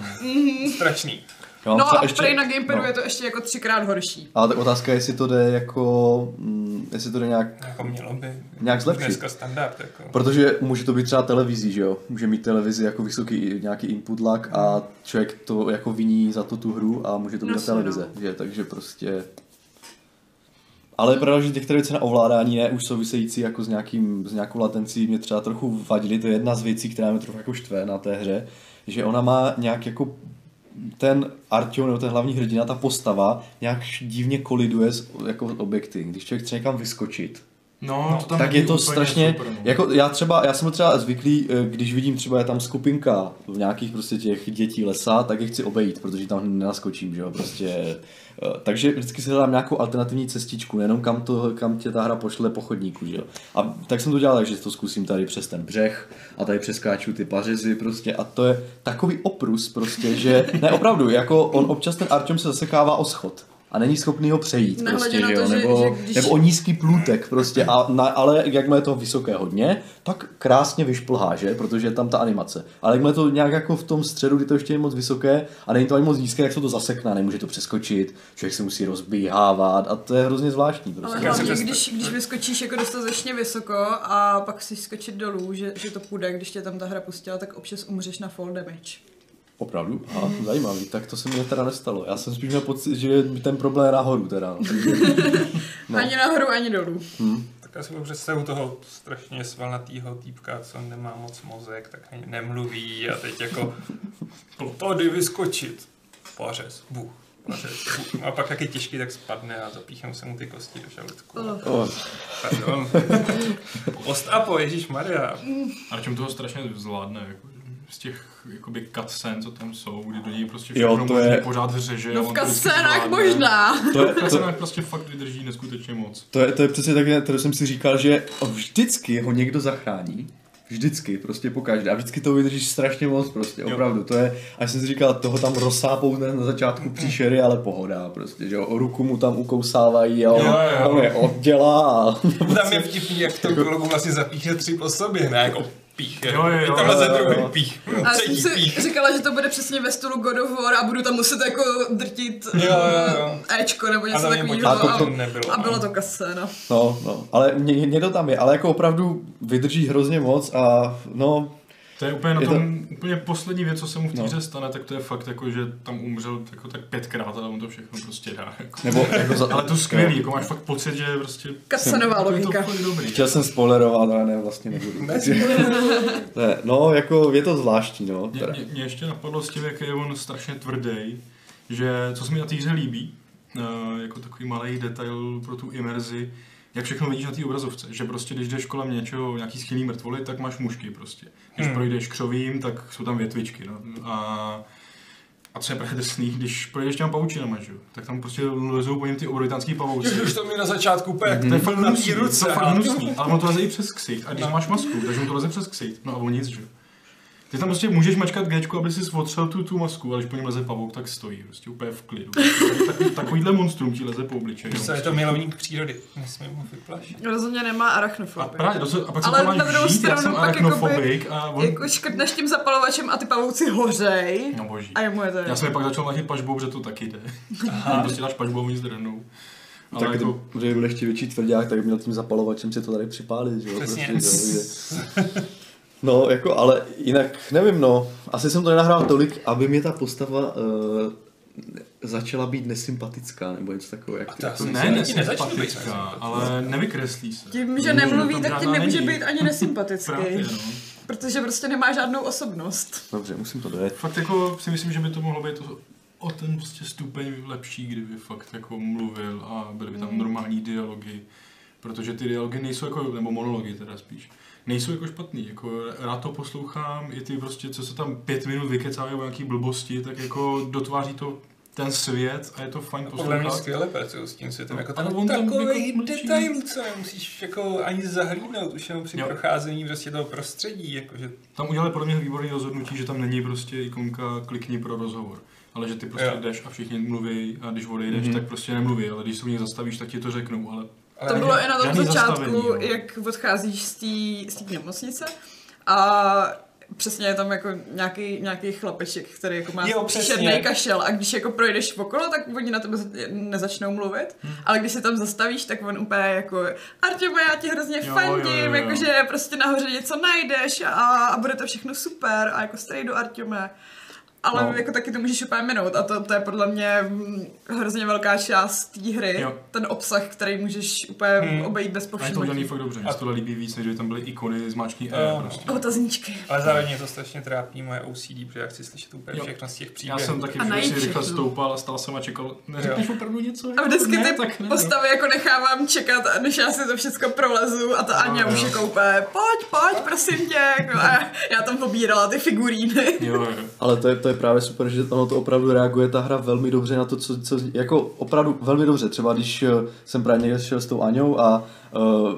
Speaker 1: Strašný.
Speaker 2: Mám
Speaker 3: No a ještě, na Gamepadu
Speaker 2: no.
Speaker 3: je to ještě jako třikrát horší.
Speaker 2: Ale tak otázka je, jestli to jde jako, mm, jestli to jde nějak,
Speaker 1: Jako mělo by.
Speaker 2: Nějak zlepšit.
Speaker 1: Dneska standard. Jako.
Speaker 2: protože může to být třeba televizí, že jo? Může mít televizi jako vysoký nějaký input lag a člověk to jako viní za to tu hru a může to být
Speaker 3: No
Speaker 2: televize, že? Takže prostě... Ale je pravda, že některé věci na ovládání ne už související jako s, nějakým, s nějakou latencí mě třeba trochu vadily. To je jedna z věcí, která mě trochu jako štve na té hře, že ona má nějak jako ten Artyom, nebo ten hlavní hrdina, ta postava, nějak divně koliduje s jako objekty. Když člověk chce někam vyskočit,
Speaker 4: No, to tam
Speaker 2: tak je to strašně,
Speaker 4: super, no.
Speaker 2: jako já třeba, já jsem třeba zvyklý, eh, když vidím třeba je tam skupinka v nějakých prostě těch dětí lesa, tak je chci obejít, protože tam nenaskočím, že jo, prostě. Eh, Takže vždycky si hledám nějakou alternativní cestičku, nejenom kam, to, kam tě ta hra pošle po chodníku, že jo. A tak jsem to dělal, takže to zkusím tady přes ten břeh a tady přeskáču ty pařezy prostě a to je takový oprus prostě, že ne opravdu, jako on občas ten Artyom se zasekává o schod a není schopný ho přejít
Speaker 3: Nehledě
Speaker 2: prostě,
Speaker 3: to,
Speaker 2: jo,
Speaker 3: že-
Speaker 2: nebo,
Speaker 3: že když-
Speaker 2: nebo o nízký plůtek prostě, a na, ale jakmile je to vysoké hodně, tak krásně vyšplhá, že, protože je tam ta animace. Ale jakmile je to nějak jako v tom středu, kdy to ještě je moc vysoké a není to ani moc nízké, tak se to zasekne, nemůže to přeskočit, člověk se musí rozbíhávat a to je hrozně zvláštní
Speaker 3: Ale
Speaker 2: prostě.
Speaker 1: Si
Speaker 3: hlavně, když, když vyskočíš jako dostatečně vysoko a pak si skočit dolů, že, že to půjde, když tě tam ta hra pustila, tak občas umřeš na fall damage.
Speaker 2: Opravdu? A zajímavý, tak to se mi teda nestalo. Já jsem spíš měl pocit, že ten problém je nahoru teda. no.
Speaker 3: No. Ani nahoru, ani dolů.
Speaker 2: Hm.
Speaker 1: Tak já si budu představu toho strašně svalnatýho týpka, co nemá moc mozek, tak ani nemluví a teď jako tady vyskočit. Pořez, buch, buch. A pak jak je těžký, tak spadne a zapíchnou se mu ty kosti do žaludku.
Speaker 3: Oh.
Speaker 2: O,
Speaker 1: Pardon. Post a po, Ježíš Maria.
Speaker 4: A čem toho strašně zvládne, jako, z těch jakoby cutscén, co tam jsou, kdy do něj prostě
Speaker 2: Jo,
Speaker 4: všechno
Speaker 2: to
Speaker 4: možný
Speaker 2: je-
Speaker 4: pořád řeže.
Speaker 3: No v
Speaker 4: to zvládne.
Speaker 3: možná.
Speaker 2: To je,
Speaker 4: V
Speaker 2: to,
Speaker 4: prostě fakt vydrží neskutečně moc.
Speaker 2: to, je, to je přesně tak, to jsem si říkal, že vždycky ho někdo zachrání. Vždycky, prostě po každé. A vždycky to vydržíš strašně moc, prostě,
Speaker 4: Jo.
Speaker 2: opravdu. To je, a jsem si říkal, toho tam rozsápou na začátku příšery, ale pohoda, prostě, že jo. O ruku mu tam ukousávají a on,
Speaker 1: Jo, jo.
Speaker 2: on je oddělá a
Speaker 1: Tam je vtipný, jak tou kologu vlastně zapíchne tři po sobě, ne? Jako pích.
Speaker 4: Jo, jo, jo.
Speaker 1: I tamhle ze
Speaker 2: Jo, jo,
Speaker 1: druhý
Speaker 2: jo.
Speaker 1: pích.
Speaker 3: A já jsem si
Speaker 1: pích.
Speaker 3: říkala, že to bude přesně ve stylu God of War a budu tam muset jako drtit
Speaker 1: Jo, jo, jo.
Speaker 3: eh, Ečko nebo něco takového.
Speaker 2: A to-
Speaker 3: A,
Speaker 2: to
Speaker 1: nebylo.
Speaker 3: a bylo
Speaker 1: no.
Speaker 3: to kascéna.
Speaker 2: No, no, ale ně, ně- někdo tam je, ale jako opravdu vydrží hrozně moc a no,
Speaker 4: To je úplně na
Speaker 2: Je to-
Speaker 4: tom, úplně poslední věc, co se mu v té
Speaker 2: No.
Speaker 4: hře stane, tak to je fakt jako, že tam umřel jako tak pětkrát a on to všechno prostě dá. Jako.
Speaker 2: nebo jako za,
Speaker 4: Ale to skvělý, jako máš fakt pocit, že prostě... To
Speaker 3: logika.
Speaker 4: fakt dobrý.
Speaker 2: Chtěl jsem spoilerovat, ale ne, vlastně nebudu. ne, no, jako je to zvláštní, no.
Speaker 4: Mě, mě, mě ještě napadlo s tím, jak je on strašně tvrdý, že co se mi na té hře líbí, uh, jako takový malý detail pro tu imerzi, jak všechno vidíš na té obrazovce, že prostě když jdeš kolem něčeho, nějaký schylný mrtvoly, tak máš mušky prostě. Když
Speaker 1: Hmm.
Speaker 4: projdeš křovím, tak jsou tam větvičky. No. A, a co je právě drsný, když projdeš těm paučinama, že jo, tak tam prostě lezou po něm ty obrovitánský pavouci.
Speaker 1: Už to mi na začátku úplně, jak
Speaker 4: To je fakt
Speaker 1: na té
Speaker 4: to je
Speaker 1: ruce.
Speaker 4: fakt hnusný, ale ono to leze i přes ksicht. A když
Speaker 1: No.
Speaker 4: máš masku, takže on to leze přes ksicht. No a on nic, že jo. Ty tam prostě můžeš mačkat G, aby si otřel tu, tu masku, ale když po něm leze pavouk, tak stojí, prostě úplně v klidu. Takový, takovýhle monstrum ti leze po obličeji.
Speaker 1: Co, je to milovník přírody. Nesmím ho vyplašit.
Speaker 3: Rozhodně nemá
Speaker 4: A,
Speaker 3: arachnofobii.
Speaker 4: právě, to se, a pak se
Speaker 3: Ale
Speaker 4: to
Speaker 3: na
Speaker 4: máš
Speaker 3: druhou
Speaker 4: žít, já
Speaker 3: stranu
Speaker 4: jsem
Speaker 3: pak jakoby-
Speaker 4: arachnofobik a on...
Speaker 3: Jako škrtneš tím zapalovačem a ty pavouci hořej.
Speaker 4: No boží.
Speaker 3: A jemu je to
Speaker 4: Já jsem je pak začal mlátit pažbou, že to taky jde. Aha. prostě dáš pažbou a oni zdrhnou. Ale
Speaker 2: Tak
Speaker 4: jako,
Speaker 2: to, že byl ještě větší tvrdák, tak by měl tím zapalovačem si to tady připálit, že jo?
Speaker 1: Přesně.
Speaker 2: Prostě, že, no, jako, ale jinak, nevím, no, asi jsem to nenahrál tolik, aby mě ta postava uh, začala být nesympatická, nebo něco takového. Jak
Speaker 1: to
Speaker 2: jako
Speaker 1: asi
Speaker 4: ne,
Speaker 1: Ani
Speaker 2: myslíš?
Speaker 1: nezačnu být
Speaker 4: ale nevykreslí se.
Speaker 3: Tím, že nemluví, tak tím nemůže
Speaker 4: není.
Speaker 3: být ani nesympatický.
Speaker 4: Právě, no.
Speaker 3: Protože prostě nemá žádnou osobnost.
Speaker 2: Dobře, musím to dojet.
Speaker 4: Fakt jako si myslím, že by to mohlo být o, o ten prostě stupeň lepší, kdyby fakt jako mluvil a byly by tam
Speaker 3: Mm.
Speaker 4: normální dialogy. Protože ty dialogy nejsou jako, nebo monology teda spíš, nejsou jako špatný, jako rád to poslouchám, i ty prostě, co se tam pět minut vykecávají o nějaký blbosti, tak jako dotváří to ten svět a je to fajn
Speaker 1: Podle mě
Speaker 4: poslouchat.
Speaker 1: skvěle pracují s tím světem.
Speaker 4: No,
Speaker 1: Jako tam
Speaker 4: on tam
Speaker 1: takový
Speaker 4: jako mlčí.
Speaker 1: detailů, co nemusíš jako ani zahlídnout, už jenom při
Speaker 4: Jo.
Speaker 1: procházení prostě toho prostředí, jakože
Speaker 4: Tam udělali podle mě výborný rozhodnutí, že tam není prostě ikonka klikni pro rozhovor. Ale že ty prostě
Speaker 1: Jo.
Speaker 4: jdeš a všichni mluví a když odejdeš,
Speaker 2: Mhm.
Speaker 4: tak prostě nemluví, ale když se u nich zastavíš, tak ti to řeknou, ale
Speaker 3: To bylo i na tom začátku,
Speaker 4: zastavení,
Speaker 3: jak odcházíš z té nemocnice a přesně je tam jako nějaký, nějaký chlapeček, který jako má černý kašel a když jako projdeš okolo, tak oni na tebe za- nezačnou mluvit,
Speaker 4: Hmm.
Speaker 3: ale když se tam zastavíš, tak on úplně jako Artěme, já ti hrozně
Speaker 4: Jo,
Speaker 3: fandím, jakože prostě nahoře něco najdeš a, a bude to všechno super a jako stej do Artěme. Ale
Speaker 2: No.
Speaker 3: no. jako taky to můžeš úplně minout a to, to je podle mě mm, hrozně velká část té hry.
Speaker 4: Jo.
Speaker 3: Ten obsah, který můžeš úplně
Speaker 1: Hmm.
Speaker 3: obejít bez
Speaker 4: a je to
Speaker 3: povšimnutí.
Speaker 4: fakt dobře. Mně se tohle líbí víc, než by tam byly ikony, zmáčkní E
Speaker 1: Jo.
Speaker 4: prostě.
Speaker 3: Otazníčky.
Speaker 1: Ale zároveň mě to strašně trápí moje OCD, protože já chci slyšet úplně
Speaker 4: Jo.
Speaker 1: všechno z těch
Speaker 4: Já
Speaker 1: příběhů.
Speaker 4: jsem taky
Speaker 3: A najít
Speaker 4: rychle stoupal a stál jsem a čekal, neřekneš opravdu něco?
Speaker 3: A vždycky
Speaker 4: ne,
Speaker 3: ty
Speaker 4: tak ne,
Speaker 3: postavy jako nechávám čekat, než já si to všechno prolezu a ta Anja
Speaker 4: No,
Speaker 3: už je koupé, pojď, pojď, prosím tě. No a já tam pobírala ty figuríny.
Speaker 4: Jo, jo.
Speaker 2: Ale to je, to je právě super, že ono to opravdu reaguje ta hra velmi dobře na to, co, co jako opravdu velmi dobře. Třeba když eh, jsem právě někde šel s tou Aňou a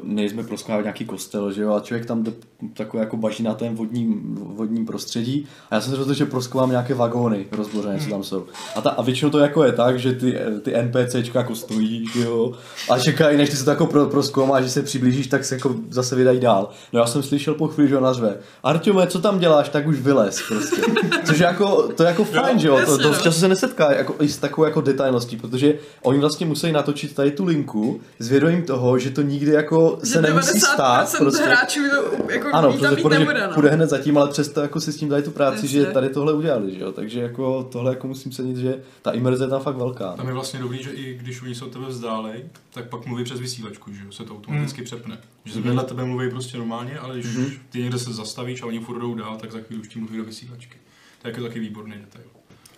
Speaker 2: nejsme proskoumávat nějaký kostel, že jo, a člověk tam jde takové jako baží na tém vodním, vodním prostředí a já jsem se rozhodl, že proskoumám nějaké vagóny rozbořené, co tam jsou. A, ta, a většinou to jako je tak, že ty, eh, ty NPCčka jako stojí, že jo, a čekají, než ty se to jako pro, proskoumáš, že se přiblížíš, tak se jako zase vydají dál. No já jsem slyšel po chvíli, že ona řve, Arťome, co tam děláš, tak už vylez prostě. Což je jako, to je jako fajn, že jo, to, to
Speaker 3: no.
Speaker 2: často se nesetká jako, i s takovou jako detailností, protože oni vlastně musí natočit tady tu linku s vědomím toho, že to nikdy jako
Speaker 3: Že
Speaker 2: se nemusí stát.
Speaker 3: 90%
Speaker 2: Prostě.
Speaker 3: hráčů to jako
Speaker 2: Ano, protože půjde,
Speaker 3: nebude, no.
Speaker 2: půjde hned zatím, ale přesto jako si s tím dají tu práci,
Speaker 3: Jasně.
Speaker 2: že tady tohle udělali, že jo, takže jako tohle jako musím cenit, že ta imerze je tam fakt velká.
Speaker 4: Tam je vlastně dobrý, že i když oni se od tebe vzdálej, tak pak mluví přes vysílačku, že jo, se to automaticky přepne. Že se vedle tebe mluví prostě normálně, ale když ty někde se zastavíš a oni furt jdou dál, tak za chvíli už ti mluví do vysílačky. To je jako taky výborný detail.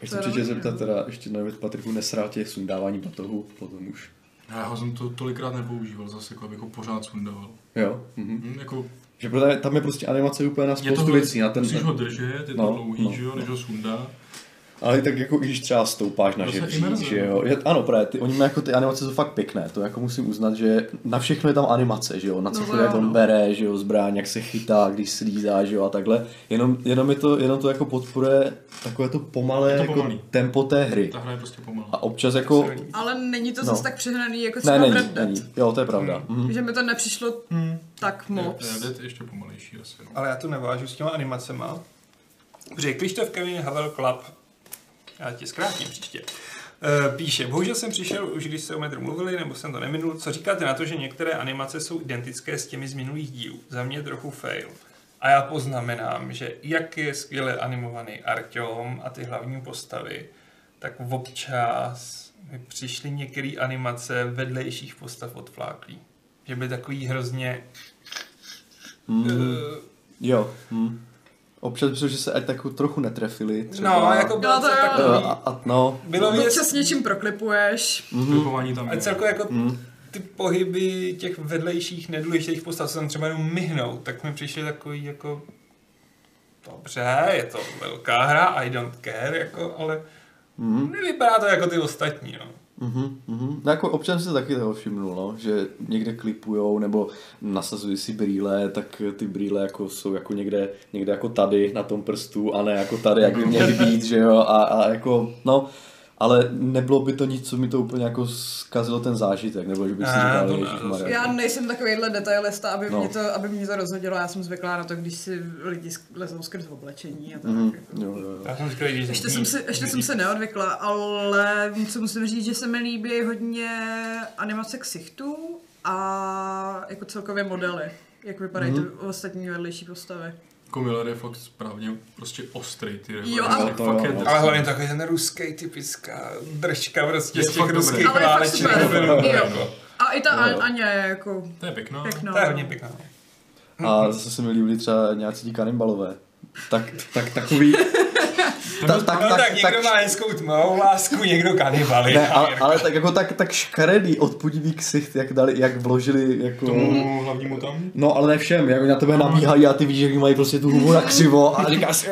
Speaker 2: Ještě určitě
Speaker 3: dobrý,
Speaker 2: zeptat teda, ještě nevím, Patriku, nesrál tě sundávání batohu, potom už.
Speaker 4: Já ho jsem to tolikrát nepoužíval zase, jako abych ho pořád sundával.
Speaker 2: Jo, mhm.
Speaker 4: Hm, jako
Speaker 2: Že protože tam je prostě animace úplně na
Speaker 4: Je
Speaker 2: spoustu
Speaker 4: to,
Speaker 2: věcí. Na ten,
Speaker 4: musíš ho držet, je to
Speaker 2: No,
Speaker 4: dlouhý,
Speaker 2: no.
Speaker 4: že jo, než ho sundá.
Speaker 2: Ale tak jako když třeba stoupáš na
Speaker 4: imerze,
Speaker 2: že jo.
Speaker 4: no.
Speaker 2: Je, ano, právě, ty, oni mají jako ty animace jsou fakt pěkné, to jako musím uznat, že na všechno je tam animace, že jo, na
Speaker 3: No
Speaker 2: cokoliv,
Speaker 3: to
Speaker 2: jak on
Speaker 3: no.
Speaker 2: bere, že jo, zbraň, jak se chytá, když slízá, že jo, a takhle. Jenom, jenom, je to, jenom to jako podporuje takové to pomalé
Speaker 4: Je to
Speaker 2: jako tempo té hry.
Speaker 4: Ta hra je prostě pomalá.
Speaker 2: A občas jako...
Speaker 3: Ale není to
Speaker 2: No.
Speaker 3: zase tak přehnaný jako třeba
Speaker 2: Ne,
Speaker 3: v
Speaker 2: není,
Speaker 3: Red Dead.
Speaker 2: není. Jo, to je pravda. Mhm.
Speaker 3: Že mi to nepřišlo
Speaker 4: Hmm.
Speaker 3: tak moc.
Speaker 4: Red Dead je ještě pomalejší asi. No.
Speaker 1: Ale já to nevážu s těma animacema. Protože Krištof Kevin Havel Club, já tě zkrátím příště, eh, píše, bohužel jsem přišel už když se o metru mluvili, nebo jsem to neminul, co říkáte na to, že některé animace jsou identické s těmi z minulých dílů? Za mě trochu fail. A já poznamenám, že jak je skvěle animovaný Artyom a ty hlavní postavy, tak občas mi přišly některé animace vedlejších postav odfláklý. Že byly takový hrozně...
Speaker 2: Mm.
Speaker 1: eh,
Speaker 2: Jo. Mm. Občas myslím, že se ať tak trochu netrefili. Třeba.
Speaker 1: No, jako bylo
Speaker 3: Jo,
Speaker 1: to takový...
Speaker 2: Eh, a, a, no.
Speaker 1: Bylo věc,
Speaker 3: Občas něčím proklipuješ.
Speaker 2: Mhm.
Speaker 4: Klipování tam
Speaker 1: a celkově jako
Speaker 2: Mm.
Speaker 1: ty pohyby těch vedlejších, nedůležitých postav se tam třeba jenom myhnou, tak mi přišly takový jako dobře, je to velká hra, I don't care, jako, ale
Speaker 2: Mhm.
Speaker 1: nevypadá to jako ty ostatní, no.
Speaker 2: Mhm, mhm. No jako občas se taky toho všimnul, no, že někde klipujou nebo nasazují si brýle, tak ty brýle jako jsou jako někde, někde jako tady na tom prstu a ne jako tady, jak by měly být, že jo, a, a jako, no, ale nebylo by to nic, co mi to úplně jako zkazilo ten zážitek, nebo že bych si říkal,
Speaker 1: to ne,
Speaker 2: ježišmarja.
Speaker 3: Já nejsem takovýhle detailista, aby,
Speaker 2: No.
Speaker 3: mě to, aby mě to rozhodilo. Já jsem zvyklá na to, když si lidi lezou skrz oblečení a tak.
Speaker 2: Mhm,
Speaker 3: Jako.
Speaker 2: jo, jo, jo.
Speaker 1: Já jsem říkal, když
Speaker 3: Ještě jsem, si, ještě jsem se neodvykla, ale co musím říct, že se mi líbí hodně animace ksichtů a jako celkově modely, jak vypadají
Speaker 2: Mhm.
Speaker 3: ty ostatní vedlejší postavy.
Speaker 4: Jako Miller je fakt správně prostě ostrý, ty
Speaker 3: Jo,
Speaker 4: reference,
Speaker 3: ale-
Speaker 2: to
Speaker 4: fakt
Speaker 2: jo,
Speaker 4: je.
Speaker 1: Ale hlavně takový ten ruský typická držka prostě
Speaker 4: Je
Speaker 1: z těch ruských
Speaker 3: dobrý. Ale fakt super.
Speaker 1: filmů.
Speaker 3: Jo.
Speaker 1: jako.
Speaker 3: A i ta
Speaker 2: Jo, jo.
Speaker 3: An- Aně je jako
Speaker 4: To je pěkná.
Speaker 3: pěkná.
Speaker 1: To je hodně pěkná.
Speaker 2: A zase se mi líbily třeba nějací ti kanibalové. Tak, tak takový, ta, tak,
Speaker 1: No tak,
Speaker 2: tak,
Speaker 1: někdo
Speaker 2: tak,
Speaker 1: má hezkou tmavou lásku, někdo kanibaly.
Speaker 2: ne, ale, ale tak jako tak, tak škaredý odpudivý ksicht, jak dali, jak vložili jako...
Speaker 4: Tomu hlavnímu tam.
Speaker 2: No, ale ne všem, jak na tebe nabíhají a ty víš, jak mají prostě tu hubu na křivo a říkáš si,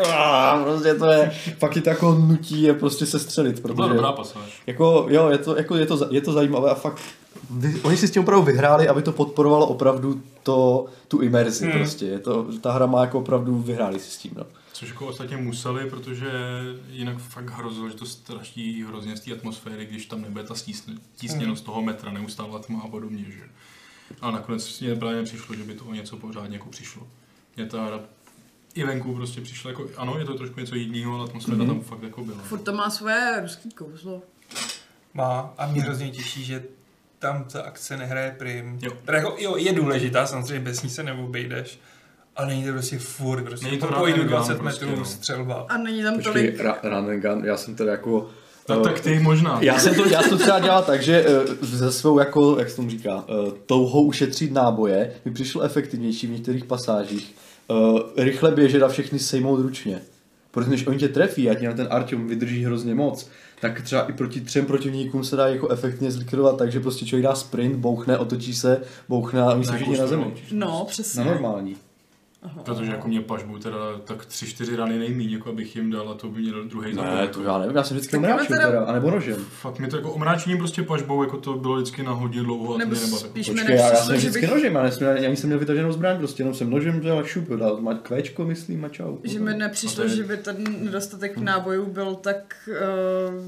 Speaker 2: prostě to je, fakt je to jako nutí je prostě se střelit,
Speaker 4: To byla
Speaker 2: protože
Speaker 4: dobrá pasáž.
Speaker 2: jako, jo, je to, jako je to, je to zajímavé a fakt, vy, oni si s tím opravdu vyhráli, aby to podporovalo opravdu to, tu imerzi
Speaker 1: Hmm.
Speaker 2: prostě, je to, ta hra má jako opravdu, vyhráli si s tím, no.
Speaker 4: Což jako ostatně museli, protože jinak fakt hrozilo, že to straší hrozně z té atmosféry, když tam nebude ta stísne, tísněnost toho metra, neustále tma a podobně, že. A nakonec mě právě nepřišlo, že by to o něco pořádně jako přišlo. Mě ta hra i venku prostě přišla jako, ano, je to trošku něco jiného, ale atmosféra
Speaker 2: Mhm.
Speaker 4: tam fakt jako byla.
Speaker 3: Furt to má svoje ruský kouzlo.
Speaker 1: Má a mě hrozně těší, že tam ta akce nehraje prim.
Speaker 4: Jo.
Speaker 1: Teda jako, jo, je důležitá, samozřejmě bez ní se neobejdeš, ale není to prostě furt, prostě
Speaker 4: Není to
Speaker 1: pojdu
Speaker 4: and gun
Speaker 1: 20
Speaker 4: prostě,
Speaker 1: metrů
Speaker 4: no.
Speaker 1: střelba.
Speaker 3: A není tam
Speaker 2: Počkej,
Speaker 3: tolik...
Speaker 2: ra, run and gun, já jsem teda jako...
Speaker 4: No,
Speaker 2: eh,
Speaker 4: tak ty možná.
Speaker 2: Já jsem to, já jsem to třeba dělal tak, že eh, ze svou, jako, jak se tomu říká, eh, touhou ušetřit náboje mi přišlo efektivnější v některých pasážích eh, rychle běžet a všechny sejmout ručně. Protože než oni tě trefí a ti na ten Artyom vydrží hrozně moc, tak třeba i proti třem protivníkům se dá jako efektně zlikvidovat tak, že prostě člověk dá sprint, bouchne, otočí se, bouchne a oni jsou
Speaker 4: Na
Speaker 2: všichni
Speaker 4: jakou
Speaker 2: na zemi.
Speaker 4: stranu?
Speaker 3: No, přesně.
Speaker 2: Na normální.
Speaker 3: Aha.
Speaker 4: Protože jako mě pažbu teda tak tři, čtyři rany nejmíň, jako abych jim dal a to by měl druhý
Speaker 2: Ne, to já nevím, já jsem vždycky
Speaker 3: Tak
Speaker 2: omráčil
Speaker 3: máme teda-
Speaker 2: teda, anebo nožem.
Speaker 4: Fakt mi to jako omráčením prostě pažbou, jako to bylo vždycky na hodně dlouho a
Speaker 3: Nebo
Speaker 4: to mě nebavilo.
Speaker 3: spíš
Speaker 2: Počkej, já, já jsem
Speaker 3: že
Speaker 2: vždycky
Speaker 3: bych-
Speaker 2: nožem, já, nesmím, já jsem měl vytaženou zbraň, prostě jenom jsem nožem dělal šup, dal mať kvéčko, myslím, a čau.
Speaker 3: Že mi nepřišlo, že by ten nedostatek nábojů byl tak uh,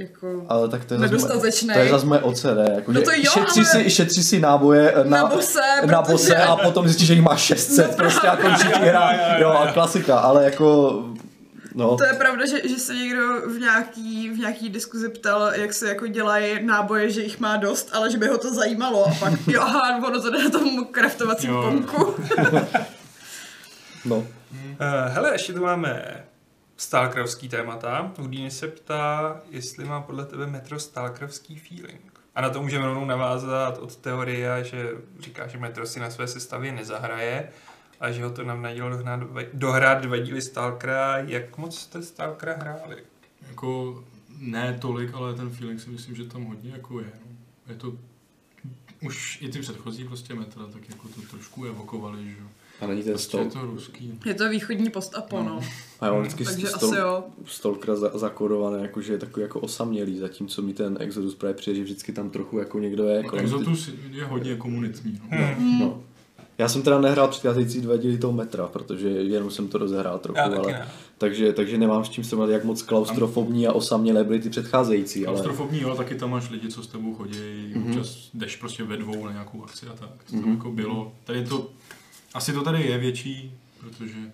Speaker 3: jako
Speaker 2: Ale tak to je zase
Speaker 3: nedostatečný.
Speaker 2: To je zase moje OCD, jako
Speaker 3: No to jo,
Speaker 2: šetří,
Speaker 3: ale-
Speaker 2: si, šetří si náboje na,
Speaker 3: Na bose,
Speaker 2: na
Speaker 3: protože-
Speaker 2: bose a potom zjistíš, že jich má 600 prostě a končí ti hra. Jo, a klasika, ale jako, no,
Speaker 3: To je pravda, že, že se někdo v nějaký, v nějaký diskuzi ptal, jak se jako dělají náboje, že jich má dost, ale že by ho to zajímalo a pak jo, aha, ono to jde na tom craftovacím
Speaker 4: Jo.
Speaker 3: pomku.
Speaker 2: no.
Speaker 1: Uh, hele, ještě tu máme stalkerovský témata. Houdini se ptá, jestli má podle tebe metro stalkerovský feeling. A na to můžeme rovnou navázat od teorie, že říká, že metro si na své sestavě nezahraje a že ho to nám nadělo dohrát, dohrát dva díly Stalkera. Jak moc jste Stalkera hráli?
Speaker 4: Jako ne tolik, ale ten feeling si myslím, že tam hodně jako je. No. Je to už i ty předchozí prostě metra, tak jako to trošku evokovali, že jo.
Speaker 2: A není ten
Speaker 4: Je
Speaker 2: stol.
Speaker 4: to ruský.
Speaker 3: Je to východní post-apo, no.
Speaker 2: A já mám vždycky
Speaker 3: Takže
Speaker 2: stol,
Speaker 3: asi jo.
Speaker 2: stolkra za, zakodované, jakože je takový jako osamělý, zatímco mi ten Exodus právě přijde, že vždycky tam trochu jako někdo je.
Speaker 4: No,
Speaker 2: kolem
Speaker 4: Exotus je hodně komunitní. No.
Speaker 1: Hmm.
Speaker 2: No. Já jsem teda nehrál předcházející dva díly toho metra, protože jenom jsem to rozehrál trochu,
Speaker 1: Já
Speaker 2: ale,
Speaker 1: ne.
Speaker 2: takže, takže nemám s čím srovnat, jak moc klaustrofobní a osamělé byly ty předcházející, ale
Speaker 4: Klaustrofobní, jo, taky tam máš lidi, co s tebou chodí, mm-hmm.
Speaker 2: Mhm.
Speaker 4: občas jdeš prostě ve dvou na nějakou akci a tak. To
Speaker 2: Mhm.
Speaker 4: mm-hmm. jako bylo. Tady je to, asi to tady je větší, protože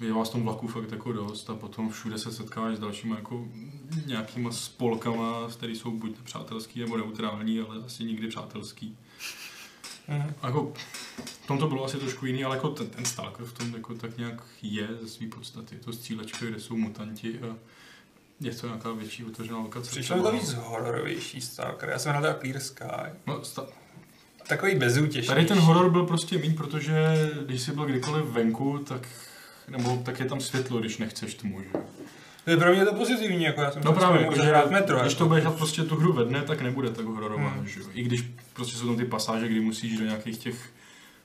Speaker 4: je vás v tom vlaku fakt jako dost a potom všude se setkáváš s dalšíma jako nějakýma spolkama, který jsou buď nepřátelský nebo neutrální, ale asi nikdy přátelský.
Speaker 1: Mhm.
Speaker 4: A jako, v tom to bylo asi trošku jiný, ale jako ten, ten Stalker v tom jako tak nějak je ze své podstaty. Je to střílečka, kde jsou mutanti a je to nějaká větší otevřená lokace.
Speaker 1: Přišlo mi to víc hororovější Stalker. Já jsem teda Clear Sky.
Speaker 4: No, sta-
Speaker 1: Takový bezútěšný.
Speaker 4: Tady ten horor byl prostě méně, protože když jsi byl kdykoliv venku, tak nebo tak je tam světlo, když nechceš tmu, že?
Speaker 1: To je pro mě to pozitivní, jako já jsem
Speaker 4: No právě, jako, že
Speaker 1: metro.
Speaker 4: když
Speaker 1: jako.
Speaker 4: to budeš prostě tu hru ve dne, tak nebude tak hororová,
Speaker 1: Hmm.
Speaker 4: že jo? I když prostě jsou tam ty pasáže, kdy musíš do nějakých těch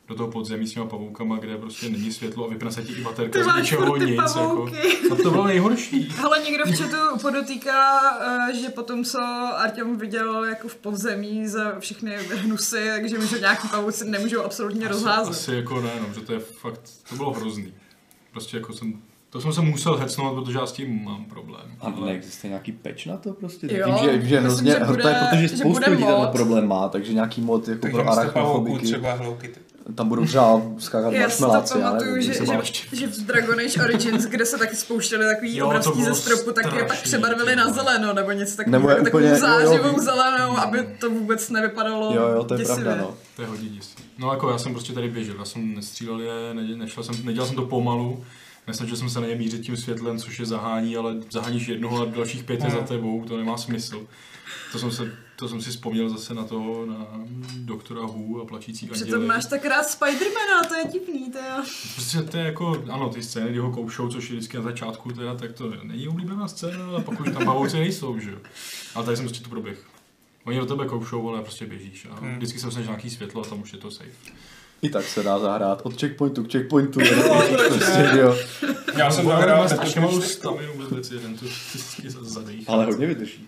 Speaker 4: do toho podzemí s těma pavoukama, kde prostě není světlo a vypne se ti i baterka
Speaker 3: Ty
Speaker 4: z ničeho
Speaker 3: ty
Speaker 4: nic. Jako. No to bylo nejhorší.
Speaker 3: Ale někdo v chatu podotýká, eh, že potom, co Artyom viděl jako v podzemí za všechny hnusy, takže už ho nějaký pavouci nemůžou absolutně
Speaker 4: Asi,
Speaker 3: rozházet.
Speaker 4: asi jako ne, no, že to je fakt, to bylo hrozný. Prostě jako jsem, to jsem se musel hecnout, protože já s tím mám problém.
Speaker 2: A neexistuje nějaký patch na to prostě?
Speaker 3: Jo,
Speaker 2: Vím, že, že
Speaker 3: myslím,
Speaker 2: hrozně,
Speaker 3: že bude-
Speaker 2: to je, protože
Speaker 3: že
Speaker 2: spoustu lidí tenhle
Speaker 3: mod.
Speaker 2: problém má, takže nějaký mod jako
Speaker 1: Takže
Speaker 2: pro arachnofobiky,
Speaker 1: třeba Hello Kitty.
Speaker 2: Tam budou třeba skákat
Speaker 3: Já si to pamatuju, že, že, že, v Dragon Age Origins, kde se taky spouštěly takový
Speaker 4: Jo, bylo
Speaker 3: ze stropu, tak je pak přebarvili na zeleno, nebo něco
Speaker 2: Nebo
Speaker 3: takového, jako
Speaker 2: úplně-
Speaker 3: takovou
Speaker 2: jo, jo,
Speaker 3: zářivou
Speaker 2: vím.
Speaker 3: zelenou, aby to vůbec nevypadalo
Speaker 2: Jo, jo, to je
Speaker 3: děsivě.
Speaker 2: pravda, no.
Speaker 4: To je hodně. No jako já jsem prostě tady běžel, já jsem nestřílel je, ne, nešel jsem, nedělal jsem to pomalu, nesnažil jsem se na ně mířit tím světlem, což je zahání, ale zaháníš jednoho a dalších pět je za tebou, to nemá smysl. To jsem, se, to jsem si vzpomněl zase na toho, na doktora Hu a plačící anděly.
Speaker 3: Přitom máš tak rád Spidermana, to je divný, to je.
Speaker 4: Prostě to je jako, ano, ty scény, kdy ho koušou, což je vždycky na začátku, teda, tak to není oblíbená scéna, ale pak už tam pavouci nejsou, že jo. Ale tady jsem prostě to proběh. Oni do tebe koušou, ale prostě běžíš. A
Speaker 1: Hmm.
Speaker 4: vždycky se dostaneš nějaký světlo a tam už je to safe.
Speaker 2: I tak se dá zahrát od checkpointu k checkpointu, prostě, že jo.
Speaker 1: Já jsem to
Speaker 4: Ale
Speaker 1: hrál
Speaker 4: máš strašně malou
Speaker 1: bezpečně.
Speaker 4: staminu vůbec jeden, to vždycky zadejch.
Speaker 2: Ale hodně vydrží.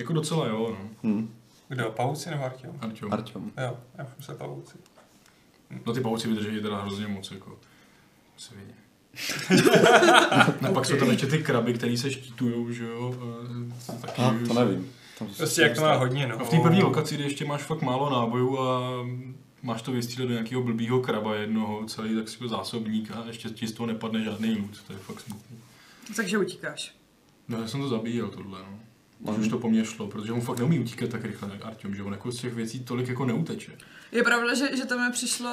Speaker 4: Jako docela jo, no.
Speaker 2: Hm.
Speaker 1: Kdo, pavouci nebo Artyom?
Speaker 4: Arťo.
Speaker 2: Artyom.
Speaker 1: Jo, já už se pavouci.
Speaker 4: No ty pavouci vydrží teda hrozně moc, jako. Svině. no pak jsou tam ještě ty kraby, které se štítujou, že jo. Taky,
Speaker 2: A, to nevím. Tam
Speaker 1: Prostě jak to má hodně, no.
Speaker 4: A v té první lokaci, kde ještě máš fakt málo nábojů a máš to vystřílet do nějakého blbýho kraba jednoho, celý tak jako zásobník a ještě ti z toho nepadne žádný loot, to je fakt smutný.
Speaker 3: Takže utíkáš.
Speaker 4: No já jsem to zabíjel tohle, no. Už,
Speaker 2: Mhm.
Speaker 4: už to po mně šlo, protože on fakt neumí utíkat tak rychle jak Artyom, že on jako z těch věcí tolik jako neuteče.
Speaker 3: Je pravda, že, že tam mi přišlo,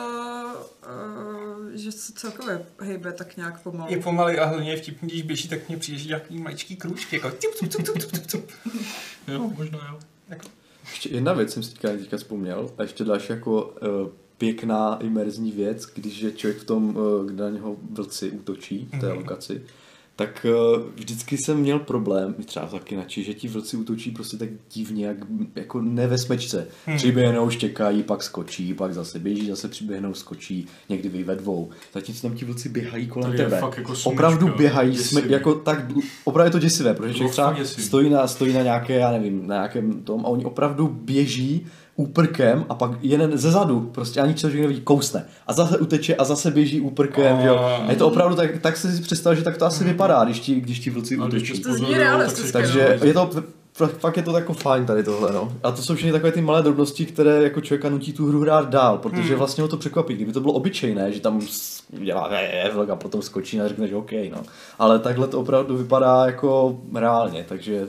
Speaker 3: uh, že se celkově hejbe tak nějak pomalu.
Speaker 1: Je pomalý a hlavně je vtipný, když běží, tak mě přijde, že nějaký maličký krůčky, jako cup, cup, cup, cup, cup, cup.
Speaker 4: Jo, možná jo.
Speaker 1: Jako,
Speaker 2: Ještě jedna věc jsem si teďka, teďka vzpomněl, a ještě další jako uh, pěkná imerzní věc, když je člověk v tom, uh, kde na něho vlci útočí v té
Speaker 1: Mhm.
Speaker 2: lokaci, tak uh, vždycky jsem měl problém, i třeba taky nači, že ti vlci útočí prostě tak divně, jak, jako ne ve smečce.
Speaker 1: Hmm.
Speaker 2: Přiběhnou, štěkají, pak skočí, pak zase běží, zase přiběhnou, skočí, někdy vy ve dvou. Zatímco tam ti vlci běhají kolem
Speaker 4: je
Speaker 2: tebe.
Speaker 4: jako smečka,
Speaker 2: opravdu běhají, jsme, jako tak, opravdu je to děsivé, protože
Speaker 4: To
Speaker 2: člověk třeba stojí na, stojí na nějaké, já nevím, na nějakém tom a oni opravdu běží úprkem a pak jeden ze zadu, prostě ani člověk nevidí, kousne a zase uteče a zase běží úprkem, že jo. A je to opravdu tak, tak si představ, že tak to asi vypadá, když ti, když ti vlci
Speaker 4: A když
Speaker 2: útočí.
Speaker 4: tě
Speaker 3: To zní
Speaker 4: spozorujou,
Speaker 3: realisticky,
Speaker 4: tak si-
Speaker 3: no.
Speaker 2: Takže je to, fakt je to jako fajn tady tohle, no. A to jsou všechny takové ty malé drobnosti, které jako člověka nutí tu hru hrát dál, protože
Speaker 1: Hmm.
Speaker 2: vlastně ho to překvapí. Kdyby to bylo obyčejné, že tam dělá "Eh, vlk a potom skočí a řekneš OK, no. Ale takhle to opravdu vypadá jako reálně, takže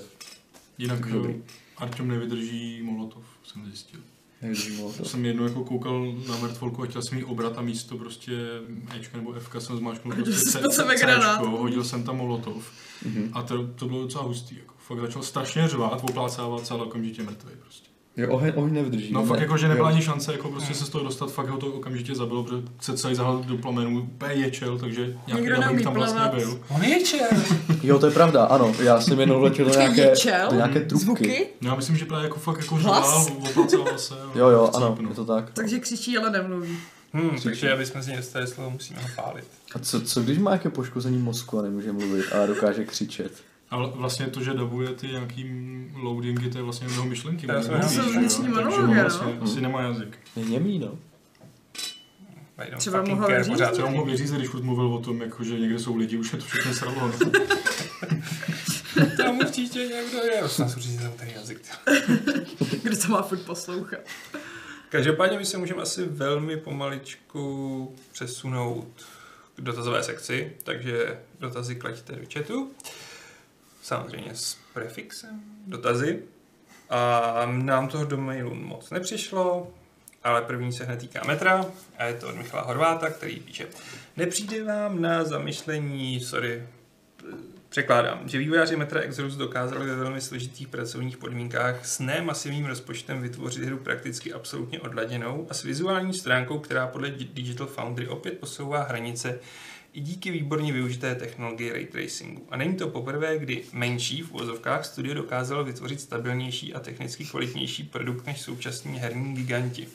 Speaker 4: Jinak eh, Artyom nevydrží molotov, jsem zjistil.
Speaker 2: nevím,
Speaker 4: To jsem jednou jako koukal na mrtvolku a chtěl jsem jí obrat a místo prostě Ečka nebo Fka jsem zmáčknul prostě
Speaker 3: jsi
Speaker 4: C- Cčko,
Speaker 3: granát.
Speaker 4: hodil jsem tam molotov
Speaker 2: Mhm.
Speaker 4: a to, to bylo docela hustý. Jako. Fakt začal strašně řvát, oplácávat se, ale okamžitě mrtvý prostě.
Speaker 2: Jo, oheň, oheň nevydrží.
Speaker 4: No
Speaker 2: ne?
Speaker 4: fakt jako, že nebyla
Speaker 2: Jo.
Speaker 4: ani šance jako prostě se z toho dostat, fakt ho to okamžitě zabilo, protože se celý zahal do plamenů, úplně ječel, takže nějaký
Speaker 3: Nikdo
Speaker 4: tam vlastně
Speaker 3: plavat.
Speaker 4: byl.
Speaker 1: on je čer.
Speaker 2: Jo, to je pravda, ano. Já jsem jednou letěl do nějaké,
Speaker 3: ječel?
Speaker 2: do nějaké trubky.
Speaker 3: Zvuky?
Speaker 4: No já myslím, že právě jako fakt jako řval, oplácával se.
Speaker 2: Jo, jo, ano, je to tak.
Speaker 3: Takže křičí, ale nemluví.
Speaker 1: Hmm, takže aby jsme si dostali slovo, musíme ho pálit.
Speaker 2: A co, co když má nějaké poškození mozku a nemůže mluvit, ale dokáže křičet?
Speaker 4: A vla- vlastně to, že dabuje ty nějaký loadingy, to je vlastně jeho myšlenky.
Speaker 1: To jenom
Speaker 4: že jo,
Speaker 3: vnitřní
Speaker 4: on
Speaker 3: no.
Speaker 4: vlastně asi nemá jazyk.
Speaker 2: Je němý, no.
Speaker 3: Třeba mu ho
Speaker 1: care,
Speaker 3: říct?
Speaker 4: Třeba mohl vyřízet, když furt mluvil o tom, jako, že někde jsou lidi, už je to všechno sralo. No.
Speaker 1: Tam určitě někdo je. Už nás určitě tam tady jazyk.
Speaker 3: Kdo to má furt poslouchat.
Speaker 1: Každopádně my se můžeme asi velmi pomaličku přesunout k dotazové sekci, takže dotazy klaďte do chatu. Samozřejmě s prefixem dotazy. A nám toho do mailu moc nepřišlo, ale první se hned týká metra a je to od Michala Horváta, který píše Nepřijde vám na zamyšlení, sorry, Překládám, že vývojáři Metra Exodus dokázali ve velmi složitých pracovních podmínkách s nemasivním rozpočtem vytvořit hru prakticky absolutně odladěnou a s vizuální stránkou, která podle Digital Foundry opět posouvá hranice i díky výborně využité technologii ray tracingu. A není to poprvé, kdy menší v uvozovkách studio dokázalo vytvořit stabilnější a technicky kvalitnější produkt než současní herní giganti.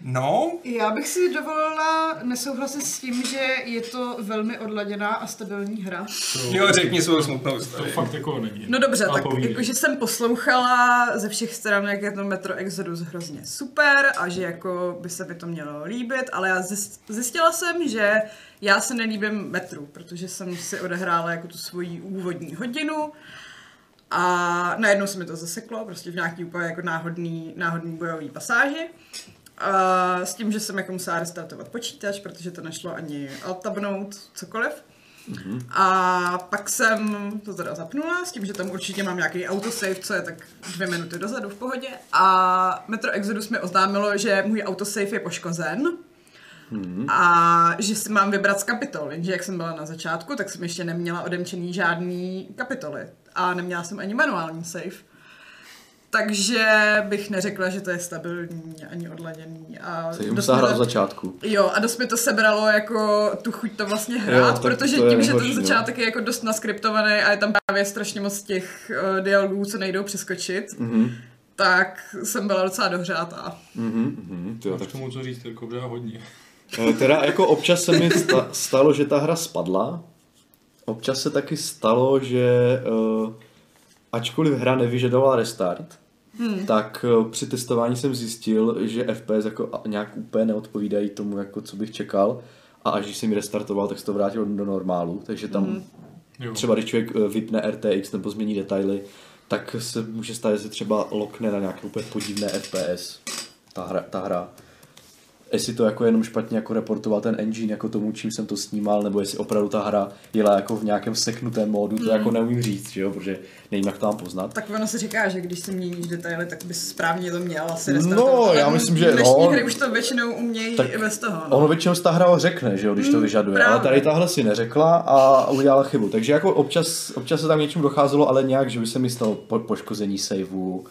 Speaker 1: No,
Speaker 3: Já bych si dovolila nesouhlasit s tím, že je to velmi odladěná a stabilní hra.
Speaker 4: To,
Speaker 1: jo, řekni svou smutnou
Speaker 4: to fakt jako není.
Speaker 3: No dobře,
Speaker 4: Ale
Speaker 3: tak jakože jsem poslouchala ze všech stran, jak je to Metro Exodus hrozně super a že jako by se mi to mělo líbit, ale já zjist- zjistila jsem, že já se nelíbím Metru, protože jsem si odehrála jako tu svoji úvodní hodinu a najednou se mi to zaseklo, prostě v nějaký úplně jako náhodný, náhodný bojový pasáži. A s tím, že jsem jako musela restartovat počítač, protože to nešlo ani altabnout, cokoliv. A pak jsem to teda zapnula s tím, že tam určitě mám nějaký autosave, co je tak dvě minuty dozadu v pohodě. A Metro Exodus mi oznámilo, že můj autosave je poškozen. A že si mám vybrat z kapitol, jenže jak jsem byla na začátku, tak jsem ještě neměla odemčený žádný kapitoly. A neměla jsem ani manuální save. Takže bych neřekla, že to je stabilní ani odladěný. A
Speaker 2: Se jim hrát
Speaker 3: to-
Speaker 2: od začátku.
Speaker 3: Jo, a dost mi to sebralo jako tu chuť to vlastně hrát,
Speaker 2: Jo,
Speaker 3: jo, protože
Speaker 2: to
Speaker 3: tím, že ten
Speaker 2: no.
Speaker 3: začátek je jako dost naskriptovaný a je tam právě strašně moc těch uh, dialogů, co nejdou přeskočit,
Speaker 2: Mhm,
Speaker 3: tak jsem byla docela dohřátá.
Speaker 2: mhm, mhm, tyjo,
Speaker 4: Máš
Speaker 2: tak
Speaker 4: tomu co říct, jako hodně.
Speaker 2: Eh, Teda jako občas se mi sta- stalo, že ta hra spadla. Občas se taky stalo, že uh, ačkoliv hra nevyžadovala restart, hmm. tak uh, při testování jsem zjistil, že FPS jako nějak úplně neodpovídají tomu, jako co bych čekal. A až když jsem ji restartoval, tak se to vrátilo do normálu. Takže tam hmm.
Speaker 4: Jo.
Speaker 2: třeba když člověk eh, vypne RTX nebo změní detaily, tak se může stát, že se třeba lokne na nějaké úplně podivné FPS ta hra. Ta hra. Jestli to jako jenom špatně jako reportoval ten engine jako tomu, čím jsem to snímal, nebo jestli opravdu ta hra jela jako v nějakém seknutém módu, to jako neumím říct, že jo, protože nevím, jak to mám poznat.
Speaker 3: Tak ono se říká, že když si měníš detaily, tak bys správně to měl asi restartovat.
Speaker 2: No,
Speaker 3: ale
Speaker 2: já myslím, že no.
Speaker 3: hry už to většinou umějí
Speaker 2: Tak
Speaker 3: i bez toho. No.
Speaker 2: Ono většinou ta hra řekne, že jo, když to vyžaduje, ale
Speaker 3: právě.
Speaker 2: tady tahle si neřekla a udělala chybu. Takže jako občas, občas se tam něčemu docházelo, ale nějak, že by se mi stalo po, poškození saveu,